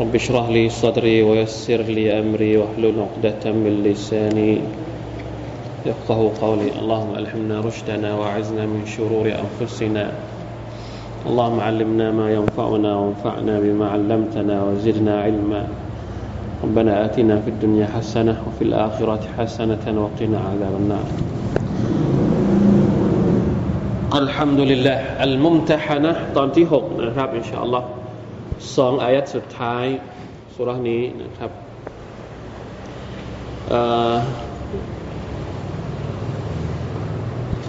رب اشرح لي صدري ويسر لي أمري واحلل عقدة من لساني يفقه قولي اللهم ألهمنا رشدنا وأعزنا من شرور أنفسنا اللهم علمنا ما ينفعنا وانفعنا بما علمتنا وزدنا علما ربنا آتنا في الدنيا حسنة وفي الآخرة حسنة وقنا عذاب النار الحمد لله الممتحنة ตอนที่6นะครับ إن شاء الله สองอายัดสุดท้ายสุรานี้นะครับ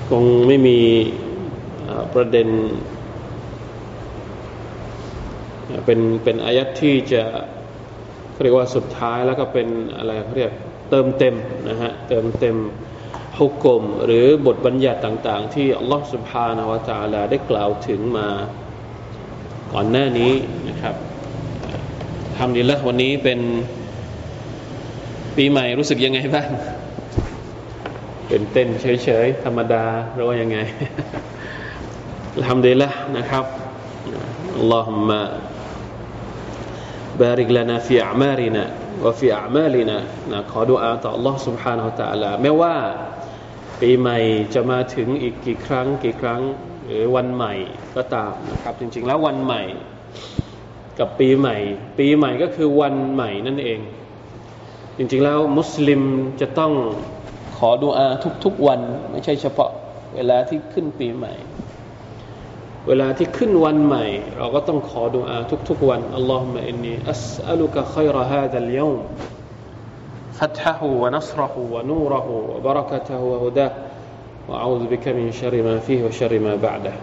คงไม่มีประเด็น เป็นเป็นอายัดที่จะเรียกว่าสุดท้ายแล้วก็เป็นอะไรเขาเรียกเติมเต็มนะฮะเติมเต็มฮุกกลมหรือบทบัญญัติต่าง ๆ ที่อัลลอฮฺสุบฮานาวะ ت ع ได้กล่าวถึงมา ก่อนหน้านี้นะครับทำดีแล้ววันนี้เป็นปีใหม่รู้สึกยังไงบ้างเป็นเต้นเฉยๆ ธรรมดาหรือว่ายังไงทำดีแล้วนะครับอัลลอฮุมะ بارك لنا في أعمالنا وفي أعمالنا นะขอดุอาต่อ Allah سبحانه และ تعالى แม้ว่า ปีใหม่จะมาถึงอีกกี่ครั้งกี่ครั้งห รือวันใหม่ก็ตามนะครับ จริงๆ แล้ววันใหม่ กับปีใหม่ ปีใหม่ก็คือวันใหม่นั่นเอง จริงๆ แล้วมุสลิมจะต้องขอดูอาทุกๆวัน ไม่ใช่เฉพาะเวลาที่ขึ้นปีใหม่ เวลาที่ขึ้นวันใหม่ เราก็ต้องขอดูอาทุกๆวันอัลลอฮฺมะอินนีอัสอัลุกะขัยรฮาดัลยอม فتحه ونصره ونوره وبركته وهداه وأعوذ بك من شر ما فيه وشر ما بعده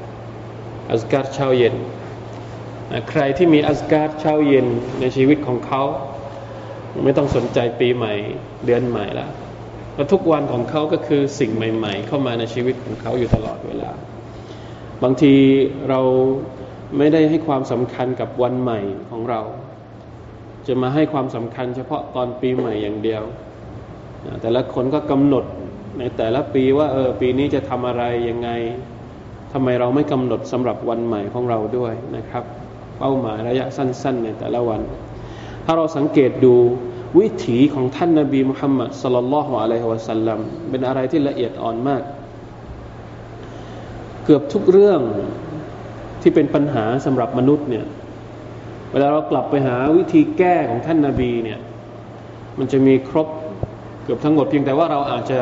อัสการเช้าเย็นใครที่มีอัสการเช้าเย็นในชีวิตของเขา ไม่ต้องสนใจปีใหม่เดือนใหม่แล้วเพราะทุกวันของเขาก็คือสิ่งใหม่ ๆ เข้ามาในชีวิตของเขาอยู่ตลอดเวลา บางทีเราไม่ได้ให้ความสำคัญกับวันใหม่ของเรา จะมาให้ความสำคัญเฉพาะตอนปีใหม่อย่างเดียว แต่ละคนก็กำหนด ในแต่ละปีว่าเออปีนี้จะทำอะไรยังไงทำไมเราไม่กำหนดสำหรับวันใหม่ของเราด้วยนะครับ เป้าหมายระยะสั้น ๆ ในแต่ละวัน ถ้าเราสังเกตดูวิถีของท่านนาบีมุฮัมมัดสลลัลลอฮุอะลัยฮิวะสัลลัมเป็นอะไรที่ละเอียดอ่อนมาก เกือบทุกเรื่องที่เป็นปัญหาสำหรับมนุษย์เนี่ยเวลาเรากลับไปหาวิธีแก้ของท่านนาบีเนี่ยมันจะมีครบเกือบทั้งหมดเพียงแต่ว่าเราอาจจะ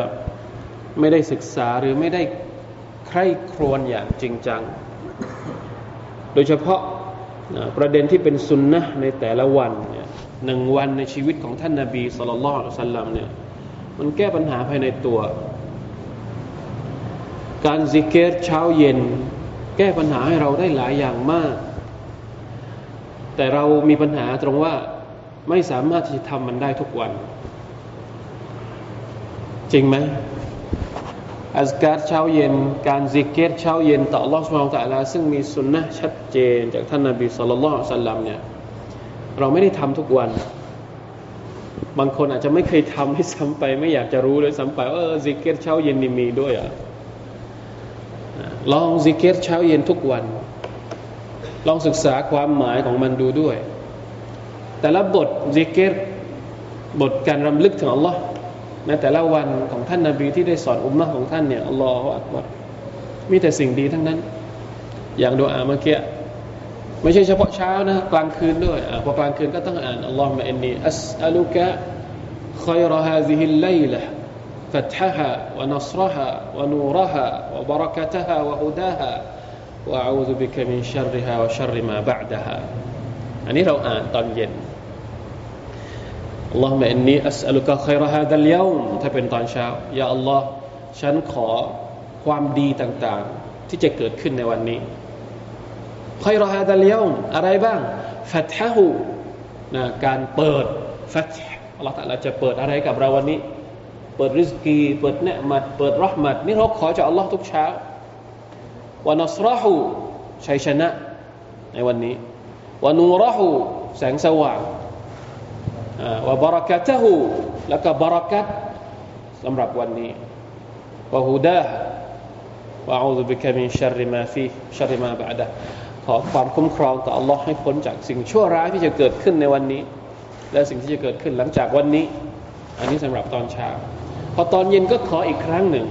ไม่ได้ศึกษาหรือไม่ได้ใคร่ครวญอย่างจริงจัง โดยเฉพาะประเด็นที่เป็นสุนนะในแต่ละวันเนี่ยหนึ่งวันในชีวิตของท่านนาบีสุลต่านสัลลัมเนี่ยมันแก้ปัญหาภายในตัว การซิกเกตเช้าเย็น แก้ปัญหาให้เราได้หลายอย่างมาก แต่เรามีปัญหาตรงว่าไม่สามารถที่จะทำมันได้ทุกวัน จริงไหม อัสการเช้าเย็น การซิกเกตเช้าเย็นต่ออัลลอฮฺสุบฮาต่ละซึ่งมีสุนนะชัดเจน จากท่านนาบีสุลต่านสัลลัมเนี่ยเราไม่ได้ทำทุกวัน บางคนอาจจะไม่เคยทำให้ซ้ำไป ไม่อยากจะรู้เลยซ้ำไปว่าซิกิรเช้าเย็นนี่มีด้วยอะลองซิกิรเช้าเย็นทุกวัน ลองศึกษาความหมายของมันดูด้วย แต่ละบทซิกิรบทการรำลึกถึงอัลลอฮ์ ในแต่ละวันของท่านนาบีที่ได้สอนอุมมะของท่านเนี่ยอัลลอฮฺอักบารมีแต่สิ่งดีทั้งนั้น อย่างดูอาเมื่อกี้ไม่ใช่เฉพาะเช้านะกลางคืนด้วยอพอกลางคืนก็ต้องอ่านอัลลอฮฺมะอินนีอัสอัลุกะ خير هذه الليلة فتحها ونصرها ونورها وبركتها وهداها وأعوذ بك من شرها وشر ما بعدها อันนี้เราอ่านตอนเย็น อัลลอฮฺมะอินนีอัสอลุกะไคอยรฮาดัลยามถ้าเป็นตอนเช้ายาอัลลอฮ์ฉันขอความดีต่างๆ ที่จะเกิดขึ้นในวันนี้ไคอยรฮาดัลยามอะไรบ้างฟัตฮะฮูนะการเปิดฟัตอัลลอฮฺเราจะเปิดอะไรกับเราวันนี้ เปิดริสกี เปิดเนืมัดเปิดรหมัดนี่เราขอจากอัลลอฮ์ทุกเช้าวันอัสรหูชัยชนะในวันนี้วันูรหูแสงสว่าง วาบารักะตะหูแล้วก็บารักัตสำหรับวันนี้วะฮูดาวะอูซุบิกะมินชัรริมาฟีชัรริมาบะดะขอความคุ้มครองต่อ Allah ให้พ้นจากสิ่งชั่วร้ายที่จะเกิดขึ้นในวันนี้ และสิ่งที่จะเกิดขึ้นหลังจากวันนี้ อันนี้สำหรับตอนเช้าพอตอนเย็นก็ขออีกครั้งหนึ่ง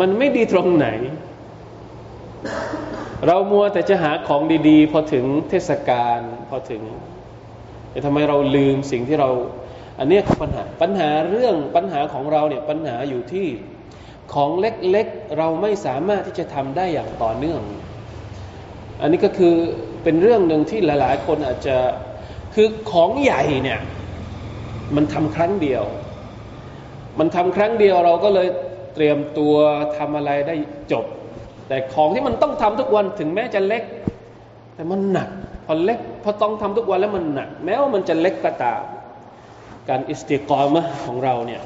มันไม่ดีตรงไหน เรามัวแต่จะหาของดี ๆ พอถึงเทศกาลพอถึง แต่ทำไมเราลืมสิ่งที่เรา อันนี้คือปัญหาปัญหาเรื่องปัญหาของเราเนี่ยปัญหาอยู่ที่ของเล็กๆเราไม่สามารถที่จะทำได้อย่างต่อเนื่อง อันนี้ก็คือเป็นเรื่องหนึ่งที่หลาย ๆ คนอาจจะคือของใหญ่เนี่ยมันทำครั้งเดียว มันทำครั้งเดียวเราก็เลยเตรียมตัวทำอะไรได้จบ แต่ของที่มันต้องทำทุกวันถึงแม้จะเล็ก แต่มันหนักพอเล็ก พอต้องทำทุกวันแล้วมันหนักแม้ว่ามันจะเล็กก็ตาม การอิสติกรมะของเราเนี่ย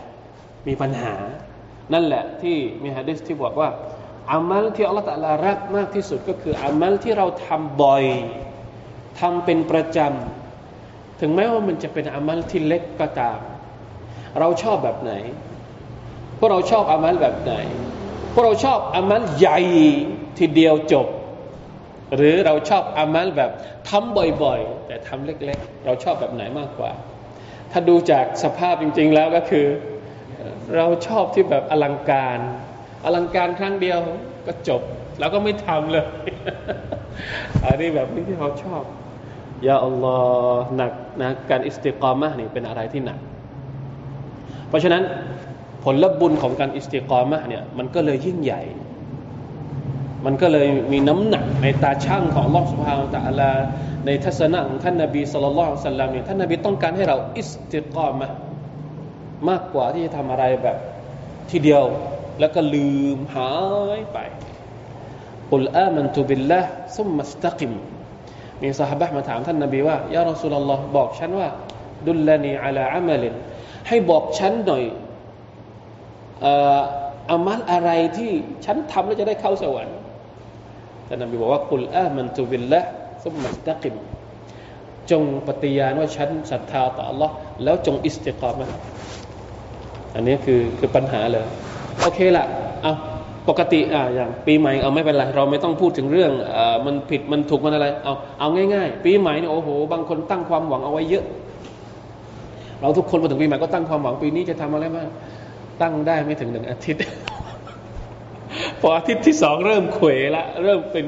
มีปัญหา นั่นแหละที่มีฮะดิษที่บอกว่าอามัลที่อัลลอฮฺตะลารักมากที่สุดก็คืออามัลที่เราทำบ่อยทำเป็นประจำถึงแม้ว่ามันจะเป็นอามัลที่เล็กก็ตาม เราชอบแบบไหนพวกเราชอบอามัลแบบไหนพวกเราชอบอามัลใหญ่ทีเดียวจบ หรือเราชอบอามัลแบบทำบ่อยๆ แต่ทำเล็กๆ เราชอบแบบไหนมากกว่า ถ้าดูจากสภาพจริง ๆ แล้วก็คือ เราชอบที่แบบอลังการ อลังการครั้งเดียวก็จบ แล้วก็ไม่ทำเลย อันนี้แบบนี้ที่เราชอบيا الله หนักนะการ استقامة นี่เป็นอะไรที่หนัก เพราะฉะนั้นผลลบุญของการ استقامة เนี่ยมันก็เลยยิ่งใหญ่ มันก็เลยมีน้ำหนักในตาชั่งของالله سبحانه وتعالىในทัศนะของท่านนาบีصلى الله عليه وسلم เนี่ยท่านนาบีต้องการให้เราاستقامة มากกว่าที่จะทำอะไรแบบทีเดียวแล้วก็ลืมหายไปอุลอามันตุบิลละซุมมัสตักิมมีสหบะมาถามท่านนบีว่ายารอสุลลอฮ์บอกฉันว่า ดุลลานีอัลาอามัลินให้บอกฉันหน่อยอามัลอะไรที่ฉันทำแล้วจะได้เข้าสวรรค์ ท่านนบีบอกว่ากุลอามันตุบิลละซุมมัสตักิมจงปฏิญาณว่าฉันศรัทธาต่อ Allah แล้วจงอิสติกรมะอันนี้คือคือปัญหาเลยโอเคละเอาปกติอ่าอย่างปีใหม่เอาไม่เป็นไรเราไม่ต้องพูดถึงเรื่องอ่ามันผิดมันถูกมันอะไรเอาเอาง่ายๆ ปีใหม่เนี่ยโอ้โห บางคนตั้งความหวังเอาไว้เยอะ เราทุกคนมาถึงปีใหม่ก็ตั้งความหวังปีนี้จะทำอะไรบ้างตั้งได้ไม่ถึงหนึ่งอาทิตย์ พออาทิตย์ที่สองเริ่มเขวละเริ่มเป็น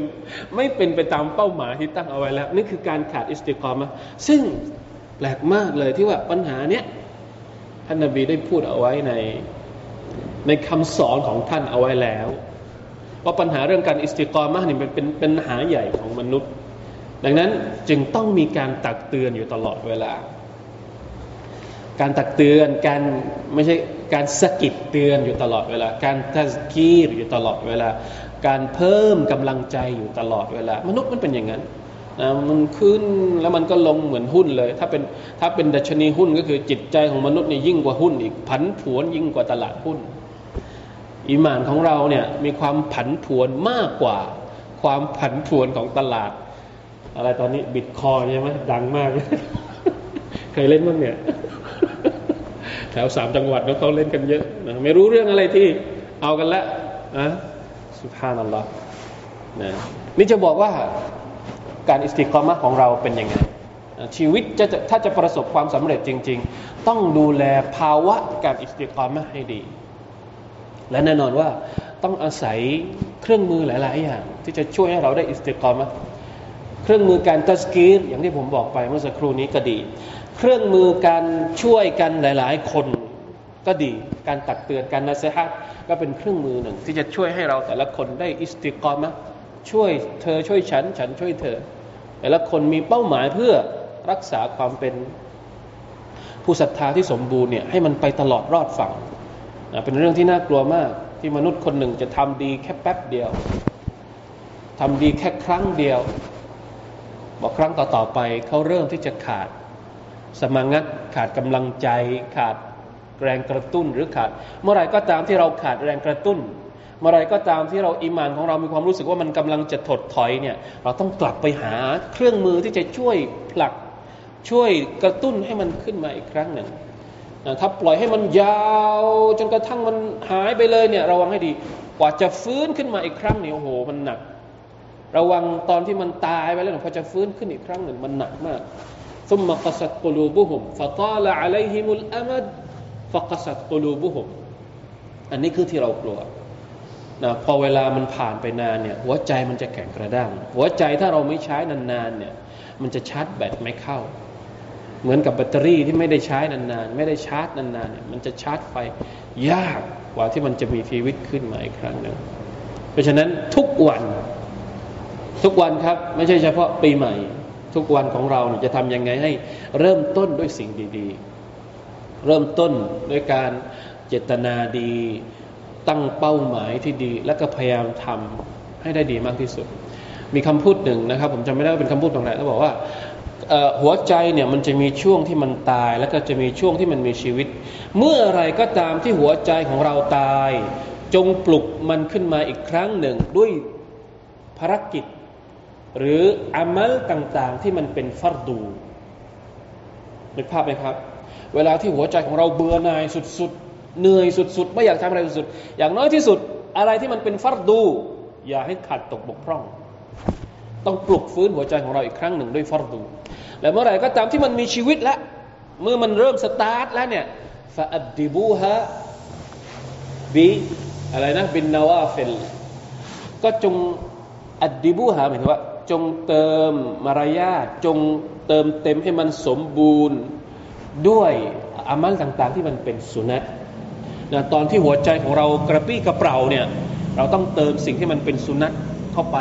ไม่เป็นไปตามเป้าหมายที่ตั้งเอาไว้แล้ว นี่คือการขาดอิสติกรมะซึ่งแปลกมากเลยที่ว่าปัญหาเนี้ยท่านนบีได้พูดเอาไว้ในในคำสอนของท่านเอาไว้แล้วว่าปัญหาเรื่องการอิสติกรมะนี่เป็นเป็นเป็นปัญหาใหญ่ของมนุษย์ ดังนั้นจึงต้องมีการตักเตือนอยู่ตลอดเวลา การตักเตือนการไม่ใช่ การสกิดเตือนอยู่ตลอดเวลา การทัสกีรอยู่ตลอดเวลา การเพิ่มกำลังใจอยู่ตลอดเวลา มนุษย์มันเป็นอย่างนั้นนะมันขึ้นแล้วมันก็ลงเหมือนหุ้นเลย ถ้าเป็นถ้าเป็นดัชนีหุ้นก็คือจิตใจของมนุษย์นี่ยิ่งกว่าหุ้นอีกผันผวนยิ่งกว่าตลาดหุ้นอิมานของเราเนี่ยมีความผันผวนมากกว่าความผันผวนของตลาด อะไรตอนนี้บิตคอยใช่ไหมดังมาก เคยเล่นบ้างเนี่ย แถวสามจังหวัดเขาเล่นกันเยอะนะไม่รู้เรื่องอะไรที่เอากันล้วนะสุภานัลลอฮ์นะนี่จะบอกว่าการ استقامة ของเราเป็นยังไง ชีวิตจะถ้าจะประสบความสำเร็จจริง ๆ ต้องดูแลภาวะการ استقامة ให้ดี และแน่นอนว่าต้องอาศัยเครื่องมือหลาย ๆ อย่าง ที่จะช่วยให้เราได้استقامة เครื่องมือการ تذكير อย่างที่ผมบอกไปเมื่อสักครู่นี้ก็ดี เครื่องมือการช่วยกันหลาย ๆ คนก็ดีการตักเตือนการ نصيحةก็เป็นเครื่องมือหนึ่ง ที่จะช่วยให้เราแต่ละคนได้อิสติกรมะช่วยเธอช่วยฉัน ฉันช่วยเธอ แต่ละคนมีเป้าหมายเพื่อรักษาความเป็นผู้ศรัทธาที่สมบูรณ์เนี่ยให้มันไปตลอดรอดฝั่งนะเป็นเรื่องที่น่ากลัวมากที่มนุษย์คนหนึ่งจะทำดีแค่แป๊บเดียวทำดีแค่ครั้งเดียวบอกครั้งต่อๆไปเขาเริ่มที่จะขาด สมังัดขาดกำลังใจ ขาดแรงกระตุ้นหรือขาด เมื่อไรก็ตามที่เราขาดแรงกระตุ้น เมื่อไรก็ตามที่เราอิมานของเรามีความรู้สึกว่ามันกำลังจะถดถอยเนี่ยเราต้องกลับไปหาเครื่องมือที่จะช่วยผลักช่วยกระตุ้นให้มันขึ้นมาอีกครั้งหนึ่งถ้าปล่อยให้มันยาวจนกระทั่งมันหายไปเลยเนี่ยระวังให้ดีกว่าจะฟื้นขึ้นมาอีกครั้งเนี่ยโอ้โหมันหนัก ระวังตอนที่มันตายไปแล้วพอจะฟื้นขึ้นอีกครั้งหนึ่งมันหนักมาก ซุมมะกัสัดกลูบุฮุมฟะตาละอะลัยฮิมุลอามัดฟะกัสัดกลูบุมอันนี้คือที่เรากลัวนะพอเวลามันผ่านไปนานเนี่ยหัวใจมันจะแข็งกระด้าง หัวใจถ้าเราไม่ใช้นานๆเนี่ยมันจะชาร์จแบตไม่เข้า เหมือนกับแบตเตอรี่ที่ไม่ได้ใช้นานๆ ไม่ได้ชาร์จนานๆเนี่ยมันจะชาร์จไฟยากกว่าที่มันจะมีชีวิตขึ้นมาอีกครั้งหนึ่งเพราะฉะนั้นทุกวันทุกวันครับ ไม่ใช่เฉพาะปีใหม่ ทุกวันของเราจะทำยังไงให้เริ่มต้นด้วยสิ่งดี ๆ เริ่มต้นด้วยการเจตนาดี ตั้งเป้าหมายที่ดี แล้วก็พยายามทำให้ได้ดีมากที่สุด มีคำพูดหนึ่งนะครับ ผมจำไม่ได้ว่าเป็นคำพูดตรงไหนเขาบอกว่าหัวใจเนี่ยมันจะมีช่วงที่มันตาย แล้วก็จะมีช่วงที่มันมีชีวิต เมื่อไรก็ตามที่หัวใจของเราตาย จงปลุกมันขึ้นมาอีกครั้งหนึ่งด้วยภารกิจ หรืออามัลต่างๆ ที่มันเป็นฟัรดูนึกภาพไหมครับ เวลาที่หัวใจของเราเบื่อหน่ายสุดๆ เหนื่อยสุดๆ ไม่อยากทำอะไรสุดๆ อย่างน้อยที่สุดอะไรที่มันเป็นฟัรดู อย่าให้ขาดตกบกพร่อง ต้องปลุกฟื้นหัวใจของเราอีกครั้งหนึ่งด้วยฟัรดู และเมื่อไหร่ก็ตามที่มันมีชีวิตแล้วเมื่อมันเริ่มสตาร์ทแล้วเนี่ยفأدبوها بـ อะไรนะ بالنوافل ก็จง أدبوها หมายถึงว่า จงเติมมารยาทจงเติมเต็มให้มันสมบูรณ์ด้วยอามัลต่างๆที่มันเป็นสุนัตนะตอนที่หัวใจของเรากระปรี้กระเปร่าเนี่ยเราต้องเติมสิ่งที่มันเป็นสุนัตเข้าไป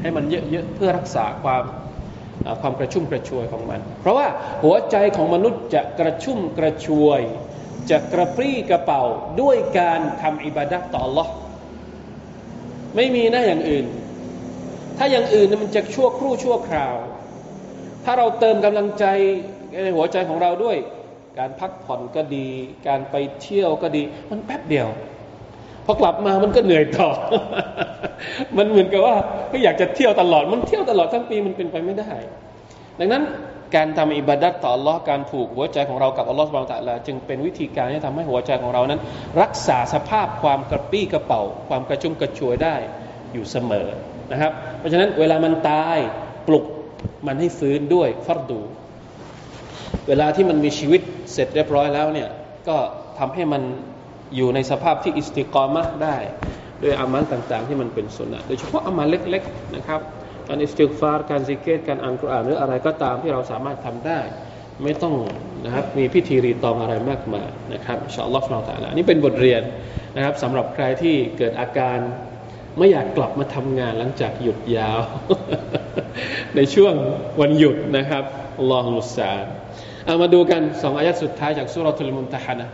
ให้มันเยอะๆเพื่อรักษาความความกระชุ่มกระชวยของมัน เพราะว่าหัวใจของมนุษย์จะกระชุ่มกระชวย จะกระปรี้กระเป๋าด้วยการทำอิบาดะต่อ Allah ไม่มีนะอย่างอื่น ถ้าอย่างอื่นมันจะชั่วครู่ชั่วคราว ถ้าเราเติมกำลังใจในหัวใจของเราด้วย การพักผ่อนก็ดี การไปเที่ยวก็ดี มันแป๊บเดียวพอกลับมามันก็เหนื่อยต่อ มันเหมือนกับว่าก็อยากจะเที่ยวตลอด มันเที่ยวตลอดทั้งปีมันเป็นไปไม่ได้ ดังนั้นการทำอิบาดัตต่อ Allah การผูกหัวใจของเรากับอัลลอฮฺสุบานตะลาจึงเป็นวิธีการที่ทำให้หัวใจของเรานั้น รักษาสภาพความกระปี้กระเป๋า ความกระชุ่มกระชวยได้อยู่เสมอ นะครับ เพราะฉะนั้นเวลามันตายปลุกมันให้ฟื้นด้วยฟัรดู เวลาที่มันมีชีวิตเสร็จเรียบร้อยแล้วเนี่ยก็ทำให้มันอยู่ในสภาพที่อิสติกรมะได้ด้วยอามัลต่างๆ ที่มันเป็นสุนนะโดยเฉพาะอามัลเล็กๆนะครับการอิสติกฟาร์การซิกเกตการอ่านกุรอานหรืออะไรก็ตามที่เราสามารถทำได้ ไม่ต้องนะครับมีพิธีรีตองอะไรมากมายนะครับإن شاء الله سبحانه وتعالى นี่เป็นบทเรียนนะครับสำหรับใครที่เกิดอาการ ไม่อยากกลับมาทำงานหลังจากหยุดยาว ในช่วงวันหยุดนะครับลองลุสซาเอามาดูกันสองอายะสุดท้ายจากสุรทูลมุนตะฮานะ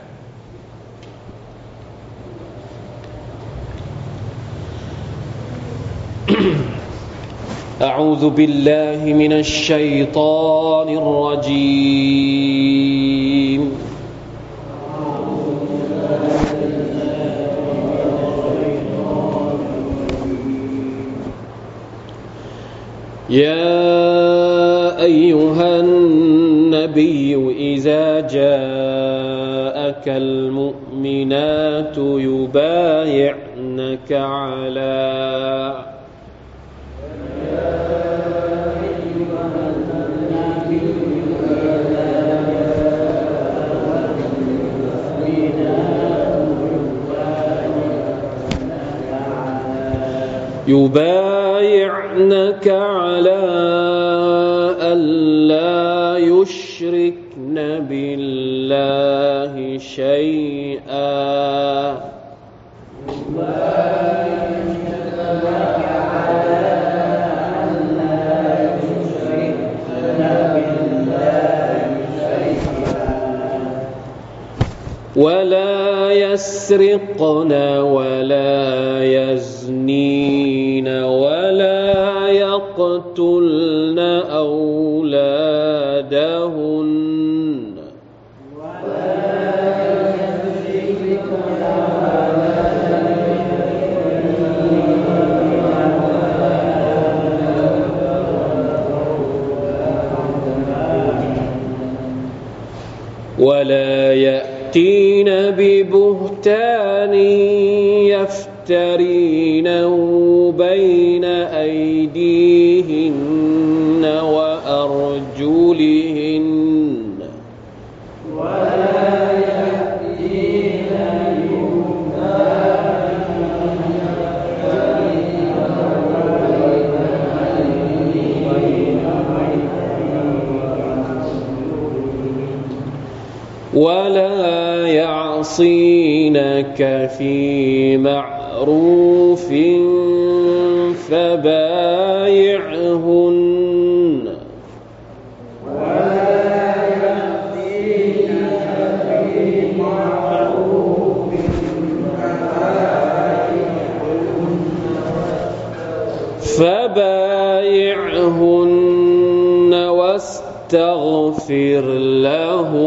أعوذ بالله من الشيطان الرجيم يا أيها النبي إذا جاءك المؤمنات يبايعنك على يبايعنك على ألا يشركن بالله شيئا. ولا يسرقن ولا يزنين يقتلن أولادهن ولا يأتين ببهتان يفترينه ولا يعصينك في معروف فبايعهن. فبايعهن واستغفر لهن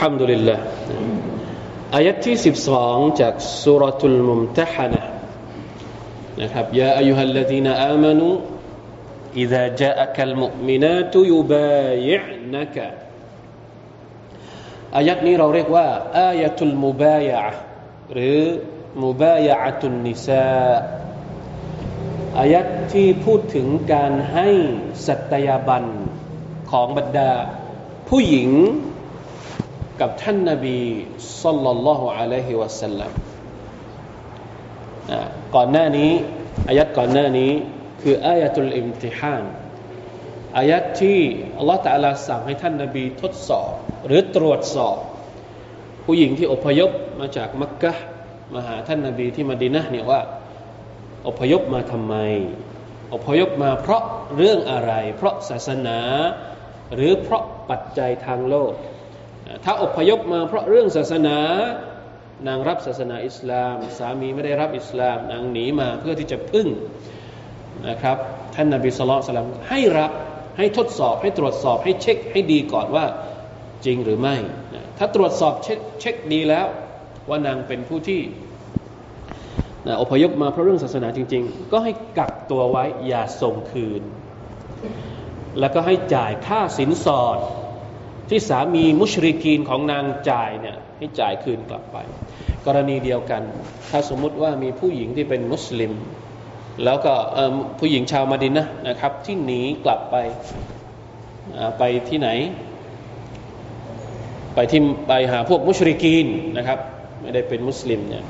ฮัมดุลิลละอายัดที่ 12 จากสุรทุลมุมตะฮนะนะครับยาอายุฮัลลดีนอามานู إذا جاءك المؤمنات يبايعنك อายัดนี้เราเรียกว่าอายะตุลมุบายะหรือมุบายะตุนนิซาอายัดที่พูดถึงการให้สัตยาบันของบรรดา ผู้หญิง กับท่านนาบีสัลลัลลอฮุอะลัยฮิวะสัลลัมก่อนหน้านี้อายัดก่อนหน้านี้คืออายะตุลอิมติฮานอายัดที่อัลลอฮฺตะอาลาสั่งให้ท่านนาบีทดสอบ หรือตรวจสอบ ผู้หญิงที่อพยพมาจากมักกะมาหาท่านนาบีที่มดินะเนี่ยว่า อพยพมาทำไม อพยพมาเพราะเรื่องอะไร เพราะศาสนา หรือเพราะปัจจัยทางโลก ถ้าอพยพมาเพราะเรื่องศาสนา นางรับศาสนาอิสลาม สามีไม่ได้รับอิสลาม นางหนีมาเพื่อที่จะพึ่งนะครับท่านนาบีสุลต่านให้รับให้ทดสอบให้ตรวจสอบให้เช็คให้ดีก่อนว่าจริงหรือไม่นะถ้าตรวจสอบเช็คเช็คดีแล้ว ว่านางเป็นผู้ที่นะอพยพมาเพราะเรื่องศาสนาจริง ๆ ก็ให้กักตัวไว้อย่าส่งคืน แล้วก็ให้จ่ายค่าสินสอด ที่สามีมุชริกีนของนางจ่ายเนี่ยให้จ่ายคืนกลับไป กรณีเดียวกัน ถ้าสมมุติว่ามีผู้หญิงที่เป็นมุสลิม แล้วก็ผู้หญิงชาวมาดินนะนะครับ ที่หนีกลับไปไปที่ไหน ไปที่ไปหาพวกมุชริกีนนะครับ ไม่ได้เป็นมุสลิมเนี่ย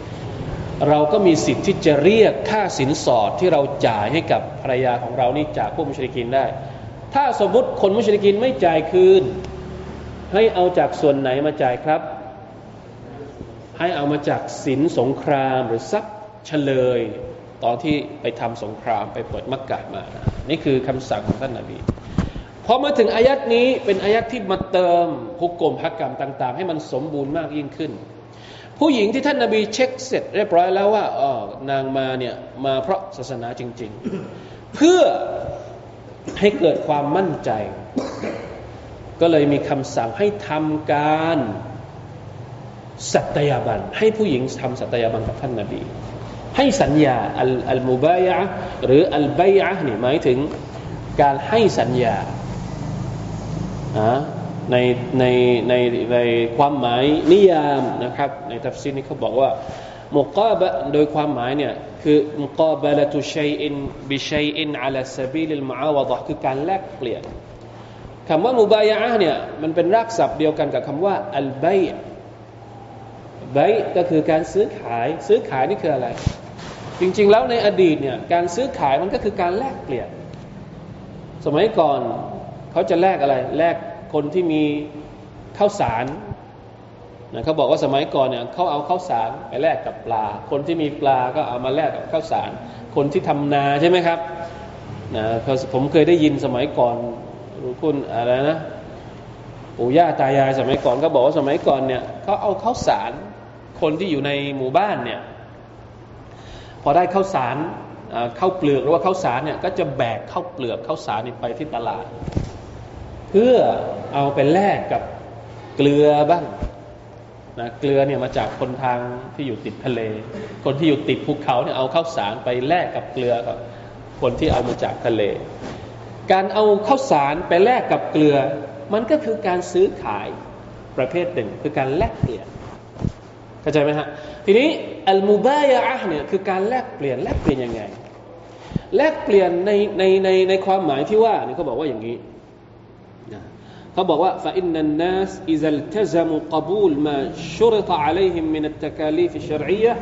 เราก็มีสิทธิ์ที่จะเรียกค่าสินสอดที่เราจ่ายให้กับภรรยาของเรานี่จากพวกมุชริกีนได้ ถ้าสมมติคนมุชริกีนไม่จ่ายคืน ให้เอาจากส่วนไหนมาจ่ายครับ ให้เอามาจากสินสงครามหรือทรัพย์เฉลย ตอนที่ไปทำสงครามไปเปิดมักกะมา นี่คือคำสั่งของท่านนาบีพอมาถึงอายัดนี้เป็นอายัดที่มาเติมฮุกกลมฮักกรรมต่าง ๆ ให้มันสมบูรณ์มากยิ่งขึ้น ผู้หญิงที่ท่านนาบีเช็คเสร็จเรียบร้อยแล้วว่าอ๋อนางมาเนี่ยมาเพราะศาสนาจริง ๆ เพื่อให้เกิดความมั่นใจ ก็เลยมีคำสั่งให้ทำการสัตยาบัน ให้ผู้หญิงทำสัตยาบันกับท่านนาบี ให้สัญญาอัลอัลมุบายะหรือ البيعة นี่หมายถึงการให้สัญญาในในในในความหมายนิยามนะครับ ในตัฟซีรนี้เขาบอกว่าمقابلة โดยความหมายเนี่ยคือمقابلة شيء بشيء على سبيل المعاوضة คือการแลกเปลี่ยน คำว่า مبايعة เนี่ยมันเป็นรากศัพท์เดียวกันกับคำว่าالبيع بيع ก็คือการซื้อขายซื้อขายนี่คืออะไร จริงๆแล้วในอดีตเนี่ยการซื้อขายมันก็คือการแลกเปลี่ยน สมัยก่อนเขาจะแลกอะไร แลกคนที่มีข้าวสารนะเขาบอกว่าสมัยก่อนเนี่ยเขาเอาข้าวสารไปแลกกับปลา คนที่มีปลาก็เอามาแลกกับข้าวสาร คนที่ทำนาใช่ไหมครับนะผมเคยได้ยินสมัยก่อน คุณอะไรนะปู่ย่าตายายสมัยก่อนก็บอกว่าสมัยก่อนเนี่ยเขาเอาข้าวสารคนที่อยู่ในหมู่บ้านเนี่ยพอได้ข้าวสารข้าวเปลือกหรือว่าข้าวสารเนี่ยก็จะแบกข้าวเปลือกข้าวสารไปที่ตลาด เพื่อเอาไปแลกกับเกลือบ้างนะเกลือเนี่ยมาจากคนทางที่อยู่ติดทะเล คนที่อยู่ติดภูเขาเนี่ยเอาข้าวสารไปแลกกับเกลือกับคนที่เอามาจากทะเล การเอาข้าวสารไปแลกกับเกลือ มันก็คือการซื้อขายประเภทหนึ่งคือการแลกเปลี่ยนเข้าใจไหมฮะทีนี้อัลมุบายะเนี่ยคือการแลกเปลี่ยนแลกเปลี่ยนยังไงแลกเปลี่ยนในในในในความหมายที่ว่านี่เขาบอกว่าอย่างนี้เขาบอกว่า فإن الناس إذا التزموا قبول ما شرط عليهم من التكاليف الشرعية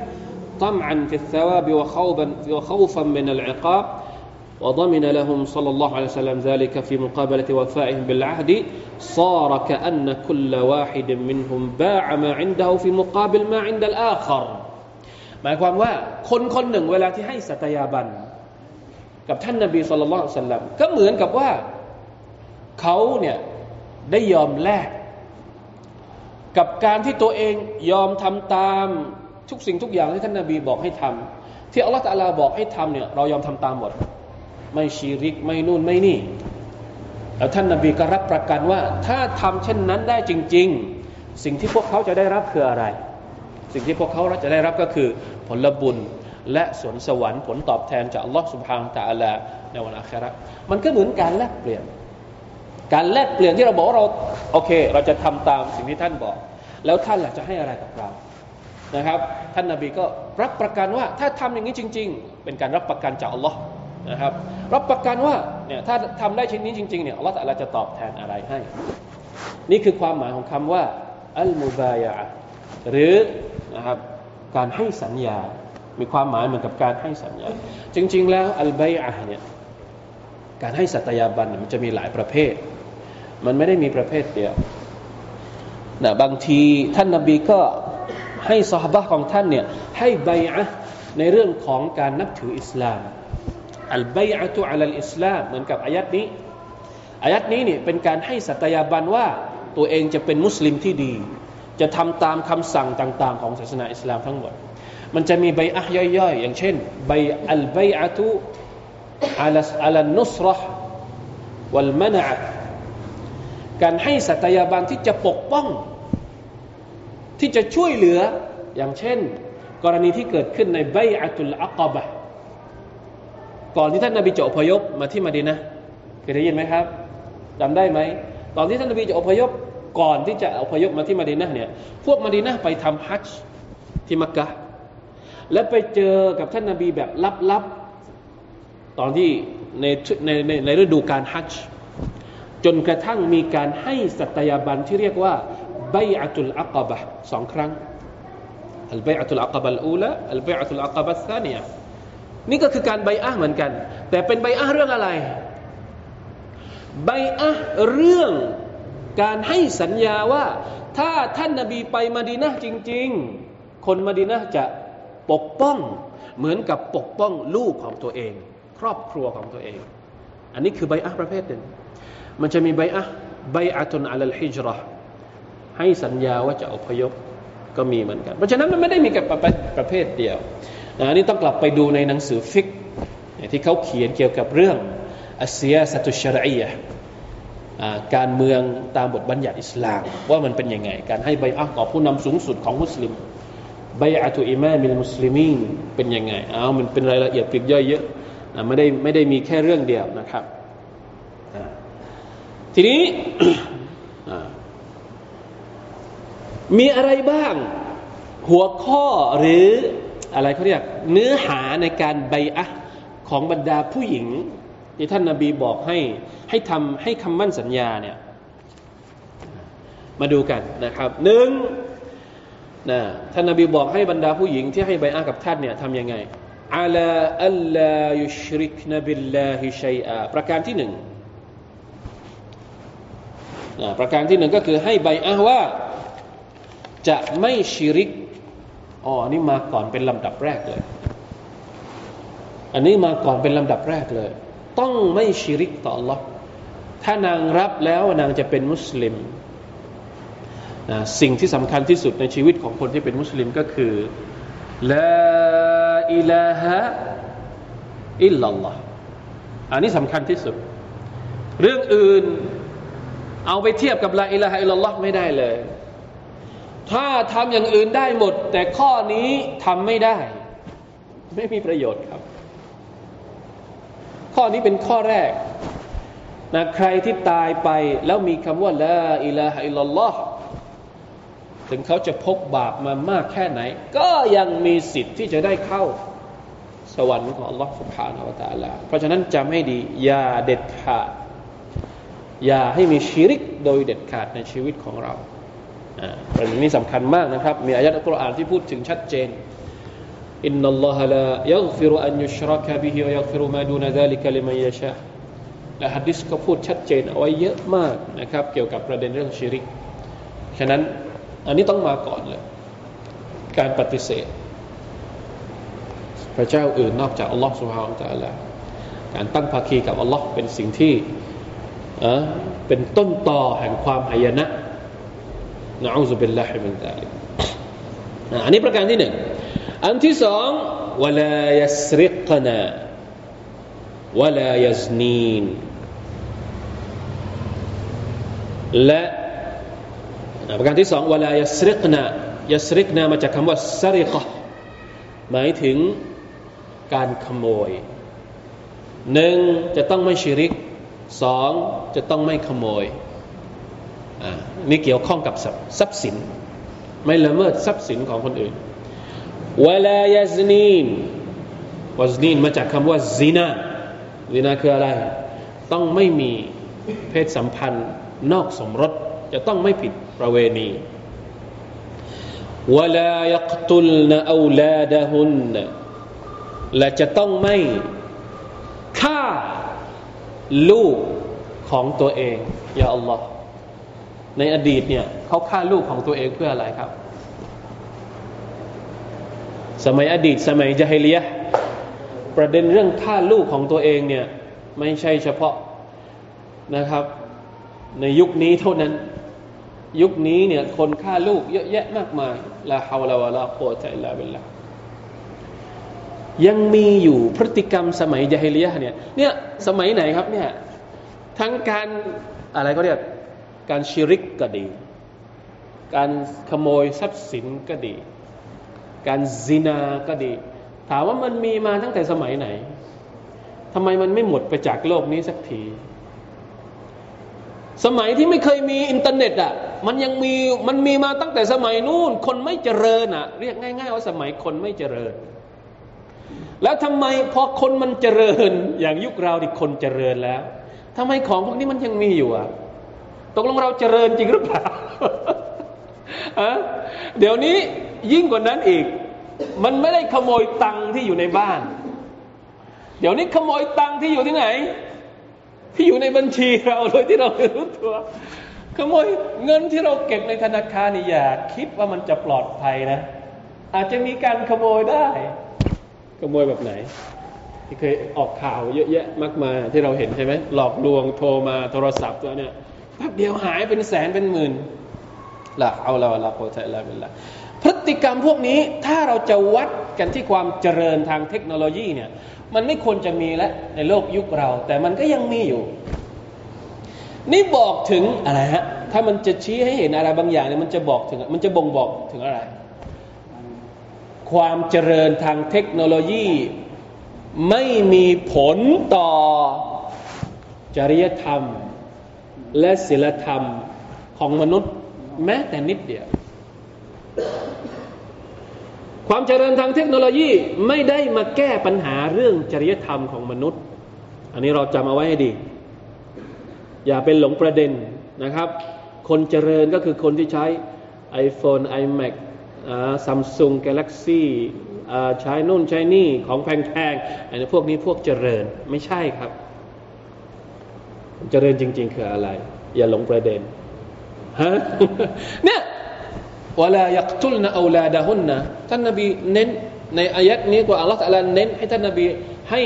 طمعا في الثواب وخوفا وخوفا من العقاب وضمن لهم صلى الله عليه وسلم ذلك في مقابلة وفائهم بالعهد صار كأن كل واحد منهم باع ما عنده في مقابل ما عند الآخر หมายความว่าคนคนหนึ่งเวลาที่ให้สัตยาบันกับท่านนบีสุลต่านสัลลัมก็เหมือนกับว่าเขาเนี่ยได้ยอมแลกกับการที่ตัวเองยอมทำตามทุกสิ่งทุกอย่างที่ท่านนาบีบอกให้ทำที่อัลลอฮฺตะลาบอกให้ทำเนี่ยเรายอมทำตามหมด ไม่ชีริกไม่นู่นไม่นี่ แล้วท่านนาบีก็รับประกันว่า ถ้าทำเช่นนั้นได้จริง ๆ สิ่งที่พวกเขาจะได้รับคืออะไร สิ่งที่พวกเขาจะได้รับก็คือผลบุญและสวนสวรรค์ผลตอบแทนจากอัลลอฮฺสุบฮานตะอัลาในวันอาครามันก็เหมือนการแลกเปลี่ยน การแลกเปลี่ยนที่เราบอกว่าเราโอเค เราจะทำตามสิ่งที่ท่านบอก แล้วท่านล่ะจะให้อะไรกับเรานะครับ ท่านนาบีก็รับประกันว่าถ้าทำอย่างนี้จริง ๆ เป็นการรับประกันจากอัลลอฮ์ นะครับรับประกันว่าเนี่ยถ้าทำได้ชิ้นนี้จริงๆเนี่ยอัลลอฮ์จะตอบแทนอะไรให้ นี่คือความหมายของคำว่าอัลมุบายะหรือนะครับการให้สัญญา มีความหมายเหมือนกับการให้สัญญา จริง ๆ แล้วอัลบายะเนี่ยการให้สัตยาบันมันจะมีหลายประเภท มันไม่ได้มีประเภทเดียวนะบางทีท่านนาบีก็ให้สหบะของท่านเนี่ยให้ใบอะในเรื่องของการนับถืออิสลาม อัลใบอะตุอัลลอิสลามเหมือนกับอายัดนี้อายัดนี้เนี่ยเป็นการให้สัตยาบันว่าตัวเองจะเป็นมุสลิมที่ดี จะทำตามคำสั่งต่าง ๆ ของศาสนาอิสลามทั้งหมด มันจะมีใบอะย่อยๆ อย่างเช่นใบอัลใบอะตุอัลอัลนุสรห์วัลมนะการให้สัตยาบันที่จะปกป้อง ที่จะช่วยเหลืออย่างเช่น กรณีที่เกิดขึ้นในใบอัตุลอักบะ ก่อนที่ท่านนาบีจะอพยพมาที่มาดีนะเคยได้ยินไหมครับจำได้ไหมตอนที่ท่านนาบีจะอพยพก่อนที่จะอพยพมาที่มาดีนะเนี่ยพวกมาดีนะไปทำฮัจจ์ที่มักกะและไปเจอกับท่านนาบีแบบลับๆ ตอนที่ในในในในฤดูการฮัจจ์จนกระทั่งมีการให้สัตยาบันที่เรียกว่าใบอัตุลอักบะสองครั้งอัลบอัตุลอักบะอูละอัลบอัตุลอักบะซานีย นี่ก็คือการใบอะเหมือนกัน แต่เป็นใบอะเรื่องอะไร ใบอะเรื่องการให้สัญญาว่า ถ้าท่านนาบีไปมาดีนะจริง ๆ คนมาดีนะจะปกป้อง เหมือนกับปกป้องลูกของตัวเอง ครอบครัวของตัวเอง อันนี้คือใบอะประเภทหนึ่งมันจะมีใบอะใบอะตุนอัลฮิจรอให้สัญญาว่าจะอพยพก็มีเหมือนกัน เพราะฉะนั้นมันไม่ได้มีกับประเภทเดียว นะนี่ต้องกลับไปดูในหนังสือฟิกที่เขาเขียนเกี่ยวกับเรื่องอัสยสตุชรียการเมืองตามบทบัญญัติอิสลาม ว่ามันเป็นยังไง การให้ใบอัต่อผู้นำสูงสุดของมุสลิมใบอัตุอิมามิลมุสลิมีนเป็นยังไงเอามันเป็นรายละเอียดปลีกย่อยเยอะไม่ได้ไม่ได้มีแค่เรื่องเดียวนะครับทีนี้มีอะไรบ้างหัวข้อหรือ อะไรเขาเรียกเนื้อหาในการใบอะของบรรดาผู้หญิง ที่ท่านนาบีบอกให้ให้ทำให้คำมั่นสัญญาเนี่ยมาดูกันนะครับหนึ่งนะท่านนาบีบอกให้บรรดาผู้หญิงที่ให้ใบอะกับท่านเนี่ยทำยังไงอัลาอัลลายุชริกนบิลลาฮิชัยอาประการที่หนึ่งประการที่หนึ่งก็คือให้ใบอะว่า จะไม่ชิริก อ๋ออันนี้มาก่อนเป็นลำดับแรกเลย อันนี้มาก่อนเป็นลำดับแรกเลย ต้องไม่ชิริกต่อ Allah ถ้านางรับแล้วนางจะเป็นมุสลิมนะสิ่งที่สำคัญที่สุดในชีวิตของคนที่เป็นมุสลิมก็คือลาอิลาฮะอิลลัลลอฮ์อันนี้สำคัญที่สุด เรื่องอื่นเอาไปเทียบกับลาอิลาฮะอิลลัลลอฮ์ไม่ได้เลย ถ้าทำอย่างอื่นได้หมด แต่ข้อนี้ทำไม่ได้ ไม่มีประโยชน์ครับ ข้อนี้เป็นข้อแรกนะใครที่ตายไป แล้วมีคำว่าละอิลาฮะอิลลัลลอฮ์ถึงเขาจะพกบาปมามากแค่ไหน ก็ยังมีสิทธิ์ที่จะได้เข้า สวรรค์ของ Allah سبحانه และ تعالى เพราะฉะนั้นจำให้ดี อย่าเด็ดขาด อย่าให้มีชีริกโดยเด็ดขาดในชีวิตของเรา ประเด็นนี้สำคัญมากนะครับ มีอายะห์อัลกุรอานที่พูดถึงชัดเจนอินนัลลอฮะลายัฟิรุอันยุชรักบิฮิวยัฟิรุมาดูนซาลิกะลิมัยะชาและฮัดดิสก็พูดชัดเจนเอาไว้เยอะมากนะครับ เกี่ยวกับประเด็นเรื่องชิริก ฉะนั้นอันนี้ต้องมาก่อนเลย การปฏิเสธ พระเจ้าอื่นนอกจากอัลลอฮ์สุบฮานตะลาการตั้งภาคีกับอัลลอฮ์เป็นสิ่งที่เป็นต้นตอแห่งความหายนะ نعوذ بالله من ذلك อันนี้ประการที่หนึ่งอันที่สองولا يسرقن ولا يزنين และประการที่สองولا يسرقن يسرقن มาจากคำว่าسرقةหมายถึงการขโมยหนึ่งจะต้องไม่ชิริกสองจะต้องไม่ขโมย นี่เกี่ยวข้องกับทรัพย์สิน ไม่ละเมิดทรัพย์สินของคนอื่นวลายาซนีนวาซนีนมาจากคำว่าซีนาซีนาคืออะไร ต้องไม่มีเพศสัมพันธ์นอกสมรสจะต้องไม่ผิดประเวณีวลายักตุลนอูลาดะฮุนและจะต้องไม่ฆ่าลูกของตัวเอง ยาอัลลอฮ์ ในอดีตเนี่ยเขาฆ่าลูกของตัวเองเพื่ออะไรครับ สมัยอดีตสมัยจาฮิเลียประเด็นเรื่องฆ่าลูกของตัวเองเนี่ยไม่ใช่เฉพาะนะครับ ในยุคนี้เท่านั้น ยุคนี้เนี่ยคนฆ่าลูกเยอะแยะมากมายลาฮาวลาวะลาโคตะลาเบลลายังมีอยู่พฤติกรรมสมัยจาฮิเลียเนี่ยเนี่ยสมัยไหนครับเนี่ยทั้งการอะไรก็เรียก การชิริกก็ดี การขโมยทรัพย์สินก็ดี การซินาก็ดี ถามว่ามันมีมาตั้งแต่สมัยไหนทำไมมันไม่หมดไปจากโลกนี้สักที สมัยที่ไม่เคยมีอินเทอร์เน็ตอะมันยังมีมันมีมาตั้งแต่สมัยนู้นคนไม่เจริญอะ เรียกง่ายๆว่าสมัยคนไม่เจริญ แล้วทำไมพอคนมันเจริญ อย่างยุคเราที่คนเจริญแล้วทำไมของพวกนี้มันยังมีอยู่อะ ตกลงเราเจริญจริงหรือเปล่าเดี๋ยวนี้ยิ่งกว่านั้นอีก มันไม่ได้ขโมยตังค์ที่อยู่ในบ้าน เดี๋ยวนี้ขโมยตังค์ที่อยู่ที่ไหน ที่อยู่ในบัญชีเราโดยที่เราไม่รู้ตัว ขโมยเงินที่เราเก็บในธนาคารนี่อย่าคิดว่ามันจะปลอดภัยนะ อาจจะมีการขโมยได้ ขโมยแบบไหน ที่เคยออกข่าวเยอะแยะมากมายที่เราเห็นใช่ไหมหลอกลวงโทรมาโทรศัพท์ตัวเนี้ย แป๊บเดียวหายเป็นแสนเป็นหมื่นละเอาละละโคตรละเป็นละพฤติกรรมพวกนี้ถ้าเราจะวัดกันที่ความเจริญทางเทคโนโลยีเนี่ยมันไม่ควรจะมีแล้วในโลกยุคเรา แต่มันก็ยังมีอยู่ นี่บอกถึงอะไรฮะถ้ามันจะชี้ให้เห็นอะไรบางอย่างเนี่ยมันจะบอกถึงมันจะบ่งบอกถึงอะไร ความเจริญทางเทคโนโลยี ไม่มีผลต่อจริยธรรม และศีลธรรมของมนุษย์แม้แต่นิดเดียว ความเจริญทางเทคโนโลยีไม่ได้มาแก้ปัญหาเรื่องจริยธรรมของมนุษย์ อันนี้เราจำเอาไว้ให้ดี อย่าเป็นหลงประเด็นนะครับ คนเจริญก็คือคนที่ใช้ iPhone iMac ซัมซุงกาแล็กซี่ใช้นู่นใช้นี่ของแพงๆอันนี้พวกนี้พวกเจริญไม่ใช่ครับ เจริญจริง ๆ คืออะไร อย่าหลงประเด็นฮะเนี่ยวลายักตุลนะอูลาดะฮุนนะท่านนบีเน้นในอายัดนี้กว่าอัลลอฮฺเน้นให้ท่านนบีให้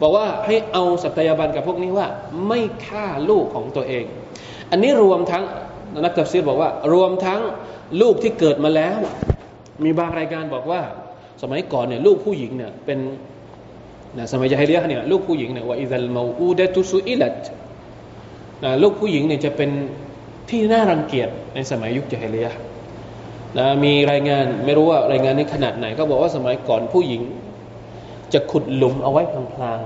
บอกว่าให้เอาสัตยาบันกับพวกนี้ว่า ไม่ฆ่าลูกของตัวเอง อันนี้รวมทั้งนักตัฟซีรบอกว่า รวมทั้งลูกที่เกิดมาแล้ว มีบางรายการบอกว่า สมัยก่อนเนี่ยลูกผู้หญิงเนี่ยเป็น นะสมัยยาฮิเลียเนี่ยลูกผู้หญิงเนี่ยว่าอิซัลมาอูดะตุสุอิลัตนะลูกผู้หญิงเนี่ยจะเป็นที่น่ารังเกียจในสมัยยุคยาฮิเลียนะมีรายงานไม่รู้ว่ารายงานในขนาดไหนก็บอกว่าสมัยก่อนผู้หญิง จะขุดหลุมเอาไว้พลาง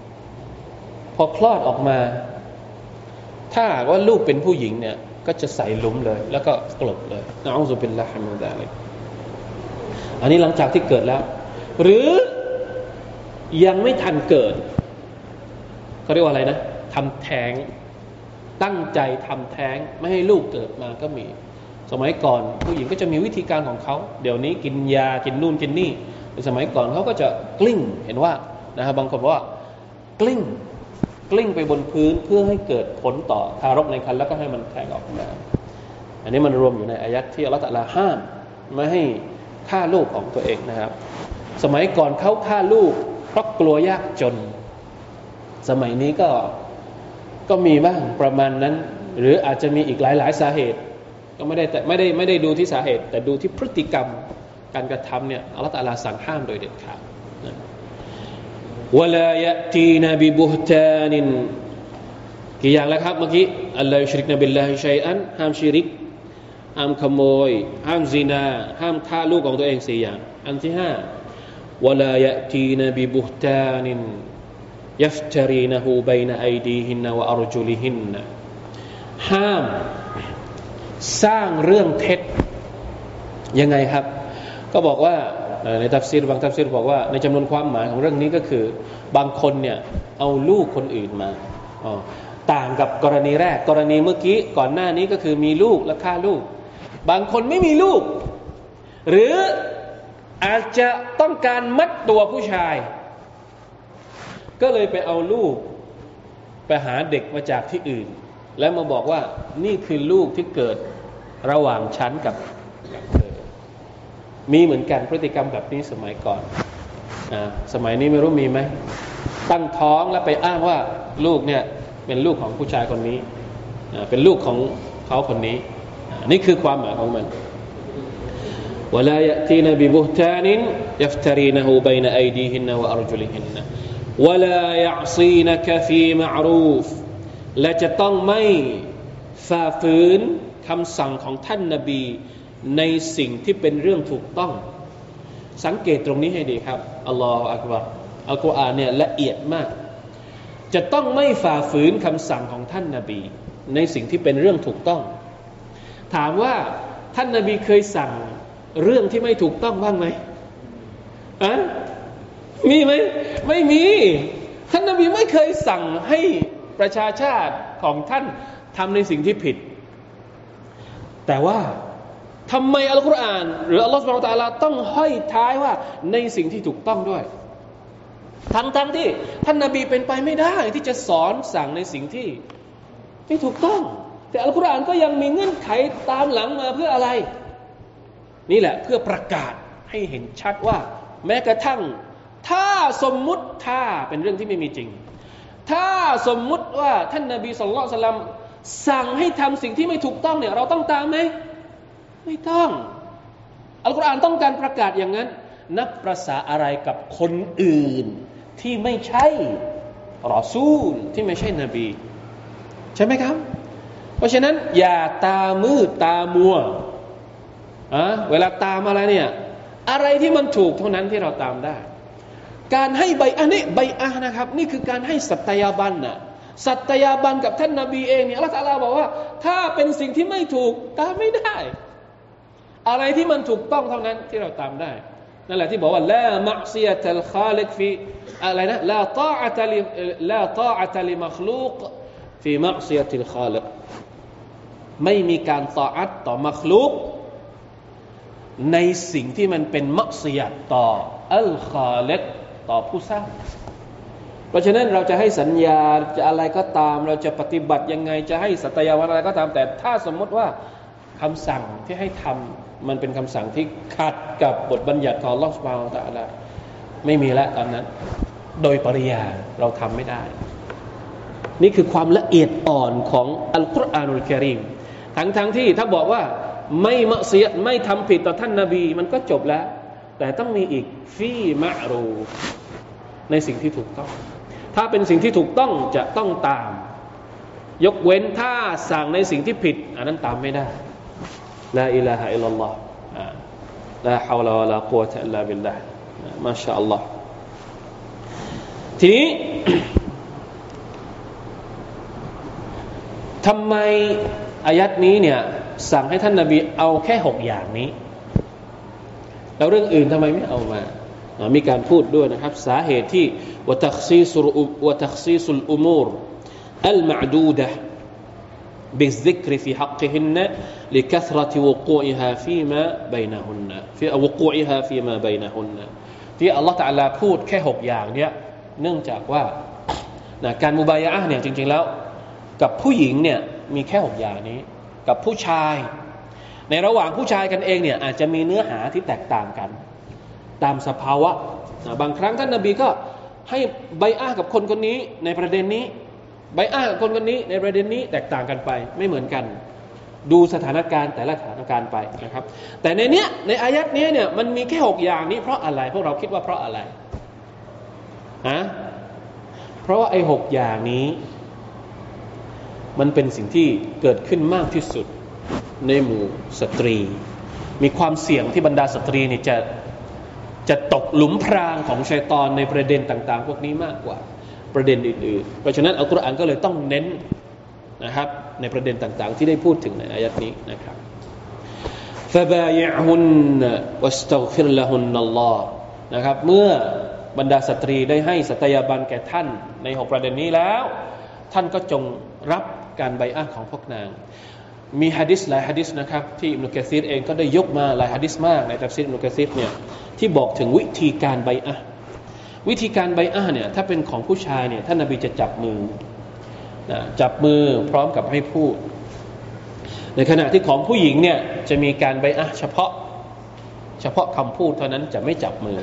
ๆพอคลอดออกมา ถ้าหากว่าลูกเป็นผู้หญิงเนี่ยก็จะใส่หลุมเลย แล้วก็กลบเลยนะอัลลอฮฺเป็นละฮ์มุดาเลยอันนี้หลังจากที่เกิดแล้ว หรือ ยังไม่ทันเกิดเขาเรียกว่าอะไรนะทำแท้งตั้งใจทำแท้งไม่ให้ลูกเกิดมาก็มี สมัยก่อนผู้หญิงก็จะมีวิธีการของเขา เดี๋ยวนี้กินยากินนู่นกินนี่สมัยก่อนเขาก็จะกลิ้งเห็นว่านะครับางคนว่ากลิ้งกลิ้งไปบนพื้นเพื่อให้เกิดผลต่อทารกในครรภ์แล้วก็ให้มันแทงออกมา อันนี้มันรวมอยู่ในอายัดที่อัลลอฮฺห้ามไม่ให้ฆ่าลูกของตัวเองนะครับ สมัยก่อนเขาฆ่าลูก เพราะกลัวยากจน สมัยนี้ก็ก็มีบ้างประมาณนั้น หรืออาจจะมีอีกหลาย ๆ สาเหตุ ก็ไม่ได้แต่ไม่ได้ไม่ได้ดูที่สาเหตุ แต่ดูที่พฤติกรรมการกระทำเนี่ยอัลลอฮฺตาลาสั่งห้ามโดยเด็ดขาดวลายตีนบิบุฮตานินกี่อย่างแล้วครับเมื่อกี้อัลลอฮฺชริกนบิลลาฮิชัยอันห้ามชิริกห้ามขโมย ห้ามซีนา ห้ามฆ่าลูกของตัวเองสี่อย่าง อันที่ห้า วลายะตีนบิบุฮตานิน يفترينه بين أيديهن وأرجلهن ห้ามสร้างเรื่องเท็จยังไงครับก็บอกว่าในทัฟซีรบางทัฟซีรบอกว่าในจำนวนความหมายของเรื่องนี้ก็คือ บางคนเนี่ยเอาลูกคนอื่นมาต่างกับกรณีแรก กรณีเมื่อกี้ก่อนหน้านี้ก็คือมีลูกและฆ่าลูก บางคนไม่มีลูก หรือ อาจจะต้องการมัดตัวผู้ชาย ก็เลยไปเอาลูก ไปหาเด็กมาจากที่อื่น แล้วมาบอกว่านี่คือลูกที่เกิดระหว่างฉันกับมีเหมือนกันพฤติกรรมแบบนี้สมัยก่อนอสมัยนี้ไม่รู้มีไหม ตั้งท้องแล้วไปอ้างว่าลูกเนี่ยเป็นลูกของผู้ชายคนนี้ เป็นลูกของเขาคนนี้ นี่คือความหมายของมัน ولا يأتين ببهتان يفترينه بين أيديهن وأرجلهن ولا يعصينك في معروف และจะต้องไม่ฝ่าฝืนคำสั่งของท่านนบีในสิ่งที่เป็นเรื่องถูกต้อง สังเกตตรงนี้ให้ดีครับอัลลอฮฺอักบารอัลกุรอานเนี่ยละเอียดมาก จะต้องไม่ฝ่าฝืนคำสั่งของท่านนาบี ในสิ่งที่เป็นเรื่องถูกต้อง ถามว่าท่านนาบีเคยสั่ง เรื่องที่ไม่ถูกต้องบ้างไหมอะมีไหมไม่มี ท่านนบีไม่เคยสั่งให้ประชาชาติของท่านทำในสิ่งที่ผิด แต่ว่าทำไมอัลกุรอาน หรืออัลลอฮฺสุบไบร์ตาลาต้องห้อยท้ายว่าในสิ่งที่ถูกต้องด้วย ทั้งทั้งที่ท่านนาบีเป็นไปไม่ได้ที่จะสอนสั่งในสิ่งที่ที่ถูกต้อง แต่อัลกุรอานก็ยังมีเงื่อนไขตามหลังมาเพื่ออะไร นี่แหละเพื่อประกาศให้เห็นชัดว่า แม้กระทั่ง ถ้าสมมุติถ้าเป็นเรื่องที่ไม่มีจริง ถ้าสมมุติว่าท่านนาบีสุลต่านสั่งให้ทำสิ่งที่ไม่ถูกต้องเนี่ยเราต้องตามไหมไม่ต้องอัลกุรอานต้องการประกาศอย่างนั้น นับประษาอะไรกับคนอื่น ที่ไม่ใช่รอซูลที่ไม่ใช่นบี ใช่ไหมครับ เพราะฉะนั้นอย่าตามืดตามัว อะเวลาตามอะไรเนี่ย อะไรที่มันถูกเท่านั้นที่เราตามได้ การให้ بيعة อันนี้ بيعة นะครับ นี่คือการให้สัตยาบันนะสัตยาบันกับท่านนาบีเองเนี่ยอัลลอฮฺบอกว่า ถ้าเป็นสิ่งที่ไม่ถูกตามไม่ได้ อะไรที่มันถูกต้องเท่านั้นที่เราตามได้นั่นแหละที่บอกว่าلا معصية الخالق في อะไรนะ لا طاعة لـ لا طاعة لمخلوق في معصية الخالقไม่มีการต่ออัตต่อมัคลูก ในสิ่งที่มันเป็นมักซียตต่ออัลคาลิกต่อผู้สร้าง เพราะฉะนั้นเราจะให้สัญญาจะอะไรก็ตาม เราจะปฏิบัติยังไงจะให้สัตยาวันอะไรก็ตาม แต่ถ้าสมมติว่าคำสั่งที่ให้ทำมันเป็นคำสั่งที่ขัดกับบทบัญญัติของลอสบาลตะละไม่มีแล้วตอนนั้น โดยปริยาเราทำไม่ได้ นี่คือความละเอียดอ่อนของอัลกุรอานุลกิริมทั้งทั้งที่ถ้าบอกว่า ไม่มะเสียไม่ทำผิดต่อท่านนาบี มันก็จบแล้ว แต่ต้องมีอีกฟีมะรูในสิ่งที่ถูกต้อง ถ้าเป็นสิ่งที่ถูกต้องจะต้องตาม ยกเว้นถ้าสั่งในสิ่งที่ผิด อันนั้นตามไม่ได้ลาอิลาฮะอิลลัลลอฮ์ลาฮาวลาวะลากุวะตะอิลลาบิลลาห์มาชาอัลลอฮ์ทีนี้ทำไมอายัดนี้เนี่ย สั่งให้ท่านนาบีเอาแค่หกอย่างนี้ แล้วเรื่องอื่นทำไมไม่เอามามีการพูดด้วยนะครับสาเหตุที่วตักซีสุวตักซีสุลอุมูรอัลมาดูดะ بالذكر في حقهن لكثرة وقوعها فيما بينهن في وقوعها فيما بينهن ที่อัลลอฮฺตะลาพูดแค่หกอย่างเนี้ยเนื่องจากว่านะการมุบายะเนี่ยจริงๆแล้วกับผู้หญิงเนี่ยมีแค่หกอย่างนี้ กับผู้ชาย ในระหว่างผู้ชายกันเองเนี่ยอาจจะมีเนื้อหาที่แตกต่างกัน ตามสภาวะ บางครั้งท่านนาบีก็ให้ใบอ้ากับคนคนนี้ในประเด็นนี้ ใบอ้ากับคนคนนี้ในประเด็นนี้แตกต่างกันไปไม่เหมือนกัน ดูสถานการณ์แต่ละสถานการณ์ไปนะครับ แต่ในเนี้ยในอายัดนี้เนี่ยมันมีแค่หกอย่างนี้เพราะอะไรพวกเราคิดว่าเพราะอะไรฮะเพราะว่าไอ้หกอย่างนี้ มันเป็นสิ่งที่เกิดขึ้นมากที่สุดในหมู่สตรี มีความเสี่ยงที่บรรดาสตรีนี่จะจะตกหลุมพรางของชัยตอนในประเด็นต่าง ๆ พวกนี้มากกว่าประเด็นอื่นๆ เพราะฉะนั้นอัลกุรอานก็เลยต้องเน้นนะครับในประเด็นต่างๆ ที่ได้พูดถึงในอายัดนี้นะครับ فبايعهن واستغفر لهن الله นะครับเมื่อบรรดาสตรีได้ให้สัตยาบันแก่ท่านในหกประเด็นนี้แล้ว ท่านก็จงรับ การใบอ้าของพวกนาง มีฮะดิษหลายฮะดิษนะครับที่อิมนุกะซีรเองก็ได้ยกมาหลายฮะดิษมากในตัฟซีรอิมนุกะซีรเนี่ยที่บอกถึงวิธีการใบอะวิธีการใบอะเนี่ยถ้าเป็นของผู้ชายเนี่ยท่านนบีจะจับมือนะจับมือพร้อมกับให้พูด ในขณะที่ของผู้หญิงเนี่ยจะมีการใบอะเฉพาะเฉพาะคำพูดเท่านั้นจะไม่จับมือ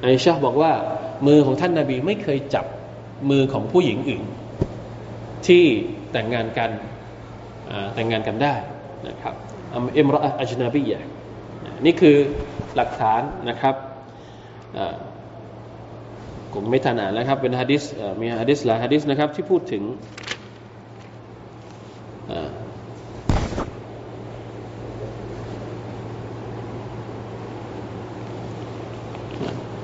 ไอชาบอกว่ามือของท่านนาบีไม่เคยจับมือของผู้หญิงอื่น ที่แต่งงานกันแต่งงานกันได้นะครับอิมรออัจนาบียะนี่คือหลักฐานนะครับผมไม่ทันอ่านนะครับ เป็นฮะดิษมีฮะดิษหลายฮะดิษนะครับที่พูดถึง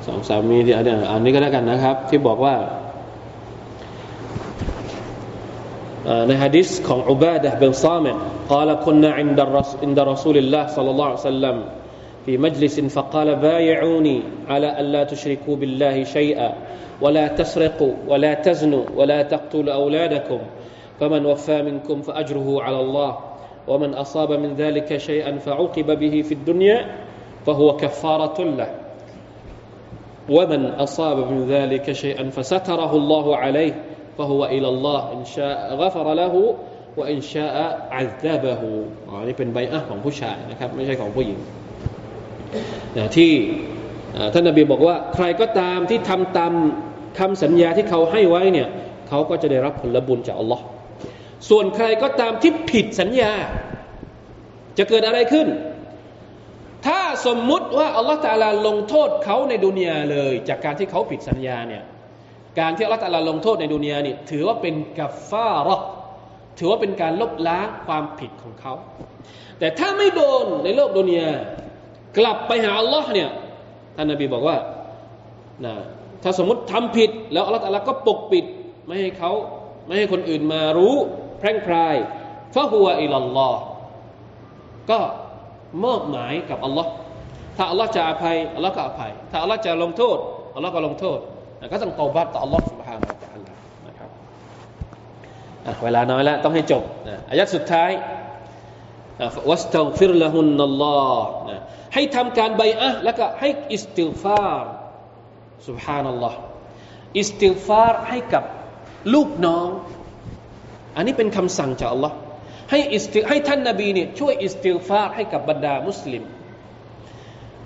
สองสามีที่อันนี้ก็แล้วกันนะครับ ที่บอกว่า ในฮะดิษของอุบาดะบินซามิด قال كنا عند عند رسول الله صلى الله عليه وسلم في مجلس فقال بايعوني على ألا تشركوا بالله شيئا ولا تسرقوا ولا تزنوا ولا تقتلوا أولادكم فمن وفى منكم فأجره على الله ومن أصاب من ذلك شيئا فعوقب به في الدنيا فهو كفارة له ومن أصاب من ذلك شيئا فستره الله عليه ฟะฮุวะอิลลอฮ์อินชาอัลกัฟรละหูว่าอินชาอัลซบะฮูอ๋อนี่เป็นใบอะของผู้ชายนะครับ ไม่ใช่ของผู้หญิงนะที่ท่านนบีบอกว่า ใครก็ตามที่ทำตามคำสัญญาที่เขาให้ไว้เนี่ยเขาก็จะได้รับผลบุญจากอัลลอฮ์ส่วนใครก็ตามที่ผิดสัญญา จะเกิดอะไรขึ้น ถ้าสมมุติว่าอัลลอฮ์ตาลาลงโทษเขาในดุนยาเลย จากการที่เขาผิดสัญญาเนี่ย การที่อัลลอฮฺตะลาลงโทษในดุนยานี่ถือว่าเป็นกัฟฟาระถือว่าเป็นการลบล้างความผิดของเขา แต่ถ้าไม่โดนในโลกดุนยากลับไปหาอัลลอฮ์เนี่ยท่านนบีบอกว่านะถ้าสมมติทำผิด แล้วอัลลอฮ์ก็ปกปิด ไม่ให้เขาไม่ให้คนอื่นมารู้แพร่งพรายฟะฮัวอิลลอฮ์ก็มอบหมายกับอัลลอฮ์ถ้าอัลลอฮ์จะอภัยอัลลอฮ์ก็อภัย ถ้าอัลลอฮ์จะลงโทษอัลลอฮ์ก็ลงโทษ ก็ต้องตอบัตต่ออัลลอฮ์ سبحانه และ تعالى นะครับเวลาน้อยแล้วต้องให้จบอายัดสุดท้ายวัสตัฟิรละฮุนนัลลอฮ์ให้ทำการใบอะแล้วก็ให้อิสติฟาร سبحان อัลลอฮ์อิสติฟารให้กับลูกน้อง อันนี้เป็นคำสั่งจากอัลลอฮ์ให้อิสติให้ท่านนาบีเนี่ยช่วยอิสติฟารให้กับบรรดามุสลิม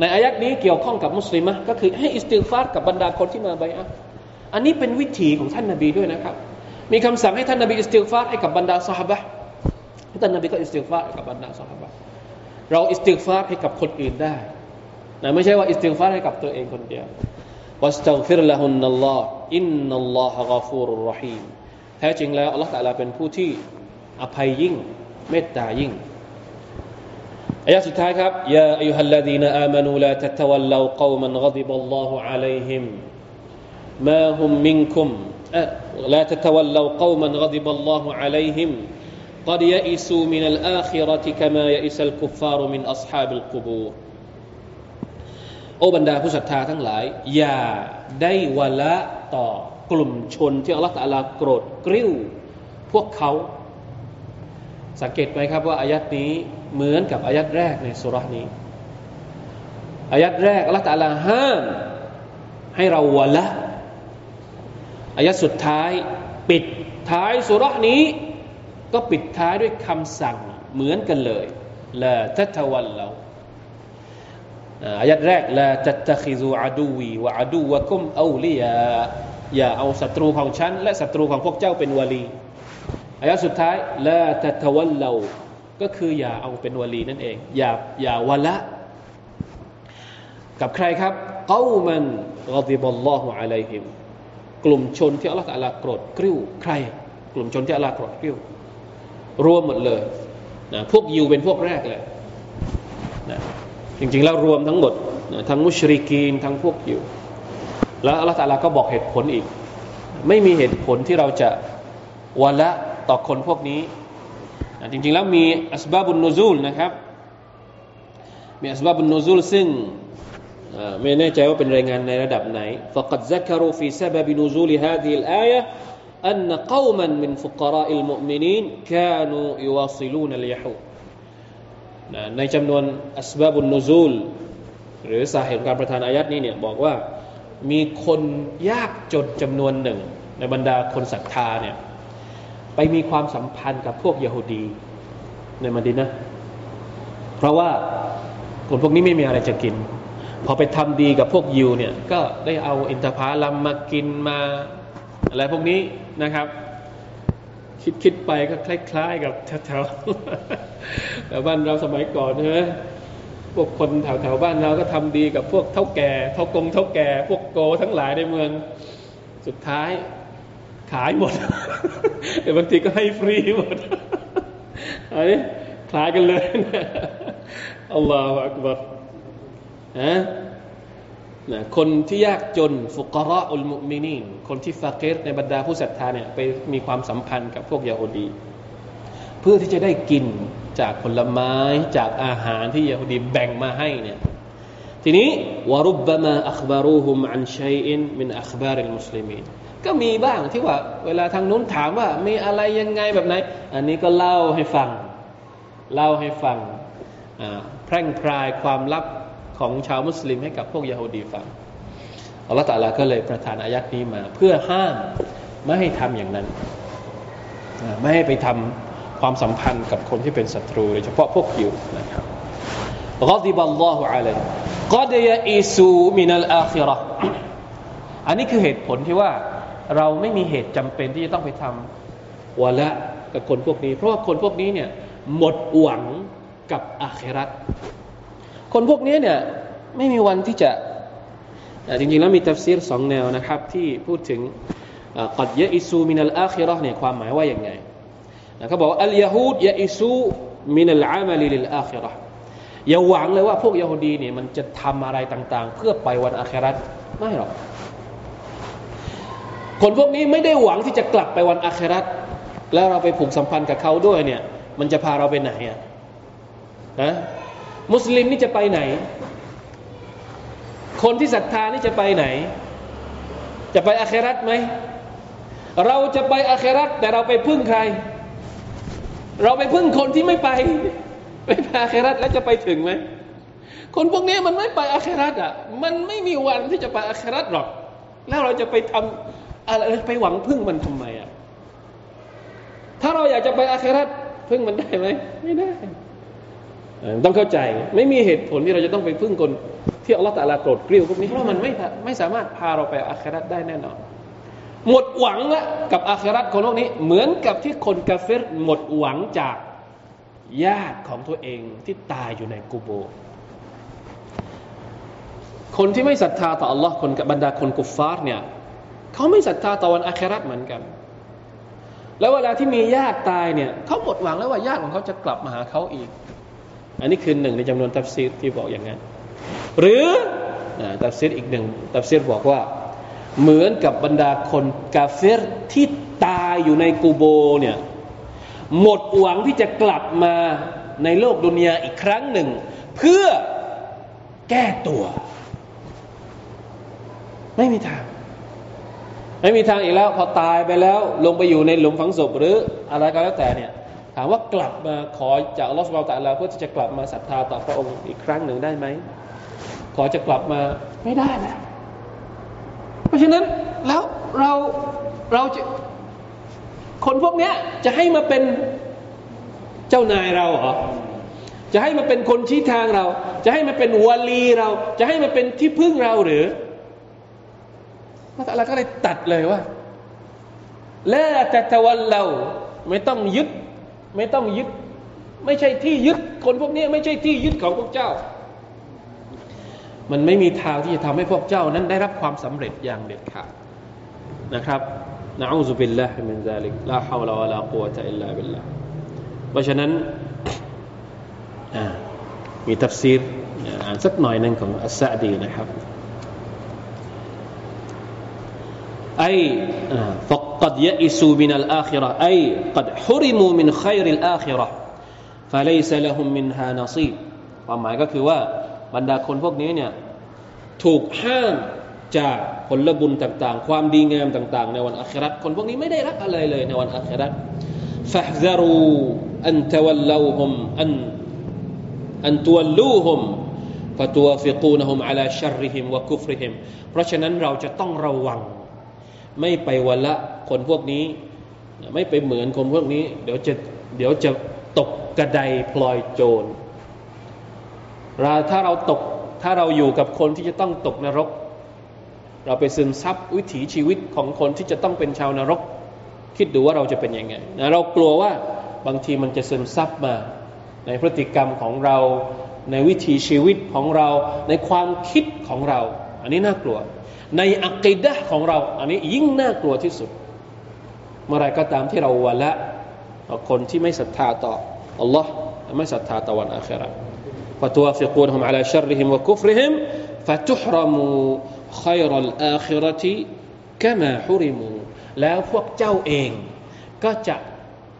ในอายัตนี้เกี่ยวข้องกับมุสลิมะฮ์ก็คือให้استغفار กับบรรดาคนที่มา بيعة อันนี้เป็นวิถีของท่านนาบีด้วยนะครับ มีคำสั่งให้ท่านนาบีاستغفار ให้กับบรรดาสหบะท่านนาบีก็استغفار กับบรรดาสหบะเราاستغفار ให้กับคนอื่นได้นะไม่ใช่ว่าاستغفار ให้กับตัวเองคนเดียวواستغفر لهن الله إن الله غفور رحيم แท้จริงแล้วอัลลอฮฺตะลาเป็นผู้ที่อภัยยิ่ง เมตตายิ่ง อายะสุดท้ายครับยาอัยฮัลลดีนอามานูลาตะตะวัลลาวกอมันกฎิบัลลอฮุอะลัยฮิมมาฮุมมินคุม لا تتولوا قوما غضب الله عليهم قد يئسوا من الآخرة كما يئس الكفار من أصحاب القبور โอ้บรรดาผู้ศรัทธาทั้งหลาย อย่าได้วละต่อกลุ่มชนที่อัลลอฮฺตะลาโกรธกริ้ว พวกเขา สังเกตไหมครับว่าอายัดนี้ เหมือนกับอายัดแรกในสุรานี้ อายัดแรกลลอฮฺตะลาห้าม ให้เราวละอายัดสุดท้ายปิดท้ายสุรานี้ ก็ปิดท้ายด้วยคำสั่งเหมือนกันเลยละทัตวันเราอายัดแรกละจัตตะคิซูอาดูวีวะอาดูวะกุมเอาลียาอย่าเอาศัตรูของฉัน และศัตรูของพวกเจ้าเป็นวลีอายะสุดท้ายละตัตวันเรา ก็คืออย่าเอาเป็นวลีนั่นเอง อย่าอย่าวละ กับใครครับเก้ามันกอดิบัลลอฮุอะลัยฮิมกลุ่มชนที่อัลลอฮฺตะลาโกรธกริ้วใคร กลุ่มชนที่อัลลอฮฺโกรธกริ้วรวมหมดเลยนะพวกยิวเป็นพวกแรกเลยนะจริงๆแล้วรวมทั้งหมดทั้งมุชริกีนทั้งพวกยู่แล้วอัลลอฮฺตาลาก็บอกเหตุผลอีก ไม่มีเหตุผลที่เราจะวละต่อคนพวกนี้ จริงๆแล้วมีอัสบาบุนนูซูลนะครับ มีอัสบาบุนนูซูลซึ่งไม่แน่ใจว่าเป็นรายงานในระดับไหน فقد ذكروا في سبب نزول هذه الآية أن قوما من فقراء المؤمنين كانوا يواصلون اليهود ในจำนวนอัสบาบุนนูซูล หรือสาเหตุการประทานอายัดนี้เนี่ยบอกว่ามีคนยากจนจำนวนหนึ่ง ในบรรดาคนศรัทธาเนี่ย ไปมีความสัมพันธ์กับพวกยโฮดี ในมดินะ เพราะว่าคนพวกนี้ไม่มีอะไรจะกิน พอไปทำดีกับพวกยิวเนี่ย ก็ได้เอาอินทผลัมมากินมา อะไรพวกนี้นะครับ คิดคิดไปก็คล้าย ๆ กับแถวๆแต่บ้านเราสมัยก่อนใช่ไหมพวกคนแถวๆบ้านเราก็ทำดีกับพวกเท่าแก่เท่ากงเท่าแก่ พวกโกทั้งหลายในเมือง สุดท้าย ขายหมดแต่บางทีก็ให้ฟรีหมดอันนี้คล้ายกันเลยอัลลอฮฺอักบัรฮะนะคนที่ยากจนฟุกระอุลมุมินีนคนที่ฟาเกตในบรรดาผู้ศรัทธาเนี่ยไปมีความสัมพันธ์กับพวกยาฮูดีเพื่อที่จะได้กินจากผลไม้จากอาหารที่ยาฮูดีแบ่งมาให้เนี่ยทีนี้วรุบบมาอัคบารูฮุมอันชัยอินมินอัคบาริลมุสลิมีน ก็มีบ้างที่ว่า เวลาทางนู้นถามว่า มีอะไรยังไงแบบไหน อันนี้ก็เล่าให้ฟัง เล่าให้ฟังแพร่งพรายความลับของชาวมุสลิมให้กับพวกยาฮูดีฟังอัลลอฮฺตาลาก็เลยประทานอายัดนี้มา เพื่อห้ามไม่ให้ทำอย่างนั้น ไม่ให้ไปทำความสัมพันธ์กับคนที่เป็นศัตรูโดยเฉพาะพวกยิวนะครับกอดิบัลลอฮฺอะลัยกอดยาอิซูมินัลอาคิรออันนี้คือเหตุผลที่ว่า เราไม่มีเหตุจำเป็นที่จะต้องไปทำวะละกับคนพวกนี้ เพราะว่าคนพวกนี้เนี่ยหมดหวังกับอาครัตคนพวกนี้เนี่ยไม่มีวันที่จะจริงๆแล้วมีตัฟซีรสองแนวนะครับ ที่พูดถึงقد يئسوا من الآخرة เนี่ยความหมายว่าอย่างไงนะเขาบอกว่าاليهود يئسوا من العمل للآخرة อย่าหวังเลยว่าพวกยาฮูดีเนี่ยมันจะทำอะไรต่างๆ เพื่อไปวันอาคิเราะฮ์ไม่หรอก คนพวกนี้ไม่ได้หวังที่จะกลับไปวันอาคิเราะฮ์แล้วเราไปผูกสัมพันธ์กับเขาด้วยเนี่ย มันจะพาเราไปไหนอะนะมุสลิมนี่จะไปไหน คนที่ศรัทธานี่จะไปไหน จะไปอาคราไหมเราจะไปอาคราแต่เราไปพึ่งใคร เราไปพึ่งคนที่ไม่ไปไปอาคราแล้วจะไปถึงไหมคนพวกนี้มันไม่ไปอาคราอะ มันไม่มีวันที่จะไปอาคราหรอก แล้วเราจะไปทำ อะไรไปหวังพึ่งมันทำไมอะถ้าเราอยากจะไปอาคราพึ่งมันได้ไหมไม่ได้ต้องเข้าใจ ไม่มีเหตุผลที่เราจะต้องไปพึ่งคนที่อัลลอฮฺตะลาโกรธกริ้วพวกนี้เพราะมันไม่ไม่สามารถพาเราไปอาคราได้แน่นอนหมดหวังละกับอาคราคนโลกนี้ เหมือนกับที่คนกาเฟรหมดหวังจากญาติของตัวเองที่ตายอยู่ในกูโบ คนที่ไม่ศรัทธาต่อ Allah คนกบรรดาคนกุฟฟาร์เนี่ย เขาไม่ศรัทธาต่อวันอาคิเราะฮ์เหมือนกัน แล้วเวลาที่มีญาติตายเนี่ยเขาหมดหวังแล้วว่าญาติของเขาจะกลับมาหาเขาอีก อันนี้คือหนึ่งในจำนวนตัฟซีรที่บอกอย่างนั้น หรือตัฟซีรอีกหนึ่งตัฟซีรบอกว่า เหมือนกับบรรดาคนกาเฟรที่ตายอยู่ในกูโบเนี่ยหมดหวังที่จะกลับมาในโลกดุนยาอีกครั้งหนึ่ง เพื่อแก้ตัว ไม่มีทาง ไม่มีทางอีกแล้ว พอตายไปแล้วลงไปอยู่ในหลุมฝังศพหรืออะไรก็แล้วแต่เนี่ยถามว่ากลับมาขอจากอัลลอฮฺสุบไบร์ตะลาเพื่อที่จะกลับมาศรัทธาต่อพระองค์อีกครั้งหนึ่งได้ไหมขอจะกลับมาไม่ได้นะเพราะฉะนั้นแล้วเราเราจะคนพวกนี้จะให้มาเป็นเจ้านายเราเหรอจะให้มาเป็นคนชี้ทางเรา จะให้มาเป็นวลีเรา จะให้มาเป็นที่พึ่งเราหรือ พระตะลาก็เลยตัดเลยว่าละตะตะวันเราไม่ต้องยึด ไม่ต้องยึด ไม่ใช่ที่ยึดคนพวกนี้ไม่ใช่ที่ยึดของพวกเจ้า มันไม่มีทางที่จะทำให้พวกเจ้านั้นได้รับความสำเร็จอย่างเด็ดขาดนะครับนะอูซุบิลลาฮิมินซาลิกลาฮาวลาวะลากุวะตะอิลลาบิลลาเพราะฉะนั้นมีทัฟซีรอ่านสักหน่อยหนึ่งของอัสซาดีนะครับ أي فقد يئسوا من الآخرة أي قد حرموا من خير الآخرة فليس لهم منها نصيب ความหมายก็คือว่าบรรดาคนพวกนี้เนี่ยถูกห้ามจากผลบุญต่างๆ ความดีงามต่างๆ ในวันอัคราคนพวกนี้ไม่ได้รับอะไรเลยในวันอัคราฟะฮซารูอันตวัลลูฮุมอันอันตวัลลูฮุมฟะตัวฟิกูนฮุมอัลาชัรริฮิมวะกุฟริฮิมเพราะฉะนั้นเราจะต้องระวัง ไม่ไปวันละคนพวกนี้ ไม่ไปเหมือนคนพวกนี้ เดี๋ยวจะเดี๋ยวจะตกกระไดพลอยโจรเราถ้าเราตกถ้าเราอยู่กับคนที่จะต้องตกนรก เราไปซึมซับวิถีชีวิตของคนที่จะต้องเป็นชาวนรก คิดดูว่าเราจะเป็นยังไงนะเรากลัวว่าบางทีมันจะซึมซับมา ในพฤติกรรมของเราในวิถีชีวิตของเราในความคิดของเรา อันนี้น่ากลัว ในอักิดะของเรา อันนี้ยิ่งน่ากลัวที่สุด เมื่อไรก็ตามที่เราวันละคนที่ไม่ศรัทธาต่ออัลลอฮ์ไม่ศรัทธาต่อวันอาคราฟะตัวฟิกูนฮุมอัลาชัรริฮิมวะกุฟริฮิมฟะตุฮรมูขัยรัลอาคิรติกะมาฮุริมูแล้วพวกเจ้าเองก็จะ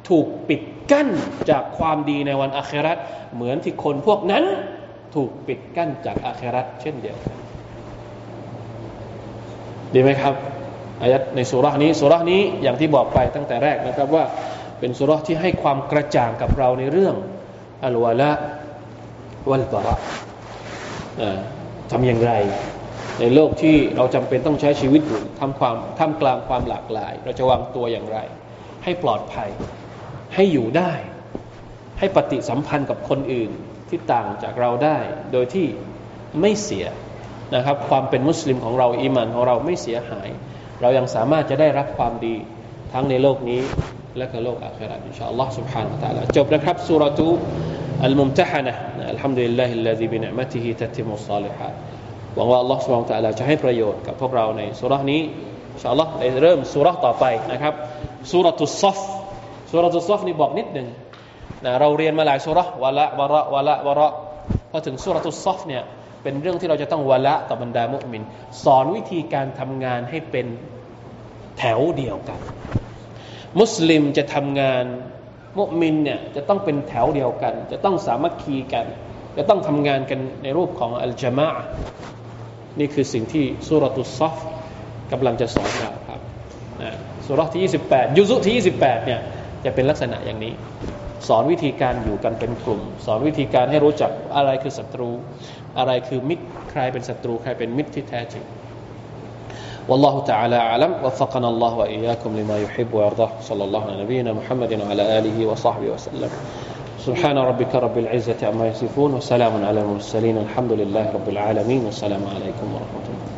ถูกปิดกั้นจากความดีในวันอาคราเหมือนที่คนพวกนั้นถูกปิดกั้นจากอาคราเช่นเดียวกัน ดีไหมครับอายัดในสุรานี้สุรานี้อย่างที่บอกไปตั้งแต่แรกนะครับว่าเป็นสุราที่ให้ความกระจ่างกับเราในเรื่องอัลวาละวัลบาระทำอย่างไร ในโลกที่เราจำเป็นต้องใช้ชีวิตอยู่ทำความทำกลางความหลากหลาย เราจะวางตัวอย่างไร ให้ปลอดภัย ให้อยู่ได้ ให้ปฏิสัมพันธ์กับคนอื่นที่ต่างจากเราได้ โดยที่ไม่เสีย นะครับ ความเป็นมุสลิมของเราอิมานของเราไม่เสียหาย เรายังสามารถจะได้รับความดีทั้งในโลกนี้ และก็โลกอาคราอินชาอัลลอฮ์ سبحانه และ تعالى จบนะครับสุรทูอัลมุมตะฮนะอัลฮัมดุลิลลาฮิลลาฮิบินิมะติฮิตัติมุสซาลิฮัดหวังว่าอัลลอฮฺสุบฮานตะลาจะให้ประโยชน์กับพวกเราในสุรานี้อินชาอัลลอฮ์ได้เริ่มสุราต่อไปนะครับสุรตุซัฟ สุรตุซอฟนี่บอกนิดหนึ่งนะเราเรียนมาหลายสุรวะละวะระวะละวะระพอถึงสุรตุซอฟเนี่ย เป็นเรื่องที่เราจะต้องวะละต่อบรรดามุมินสอนวิธีการทำงานให้เป็นแถวเดียวกัน มุสลิมจะทำงานมุมินเนี่ยจะต้องเป็นแถวเดียวกัน จะต้องสามัคคีกัน จะต้องทำงานกันในรูปของอัลจามะนี่คือสิ่งที่สุรตุซอฟกำลังจะสอนเราครับนะสุรที่ 28 ยุซุที่ 28เนี่ยจะเป็นลักษณะอย่างนี้ สอนวิธีการอยู่กันเป็นกลุ่ม สอนวิธีการให้รู้จักอะไรคือศัตรู อะไรคือมิตรใครเป็นศัตรูใครเป็นมิตรที่แท้จริง والله تعالى أعلم وفقنا الله وإياكم لما يحب ويرضى صلى الله على نبينا محمد وعلى آله وصحبه وسلم سبحان ربك رب العزة عما يصفون وسلام على المرسلين الحمد لله رب العالمين والسلام عليكم ورحمة الله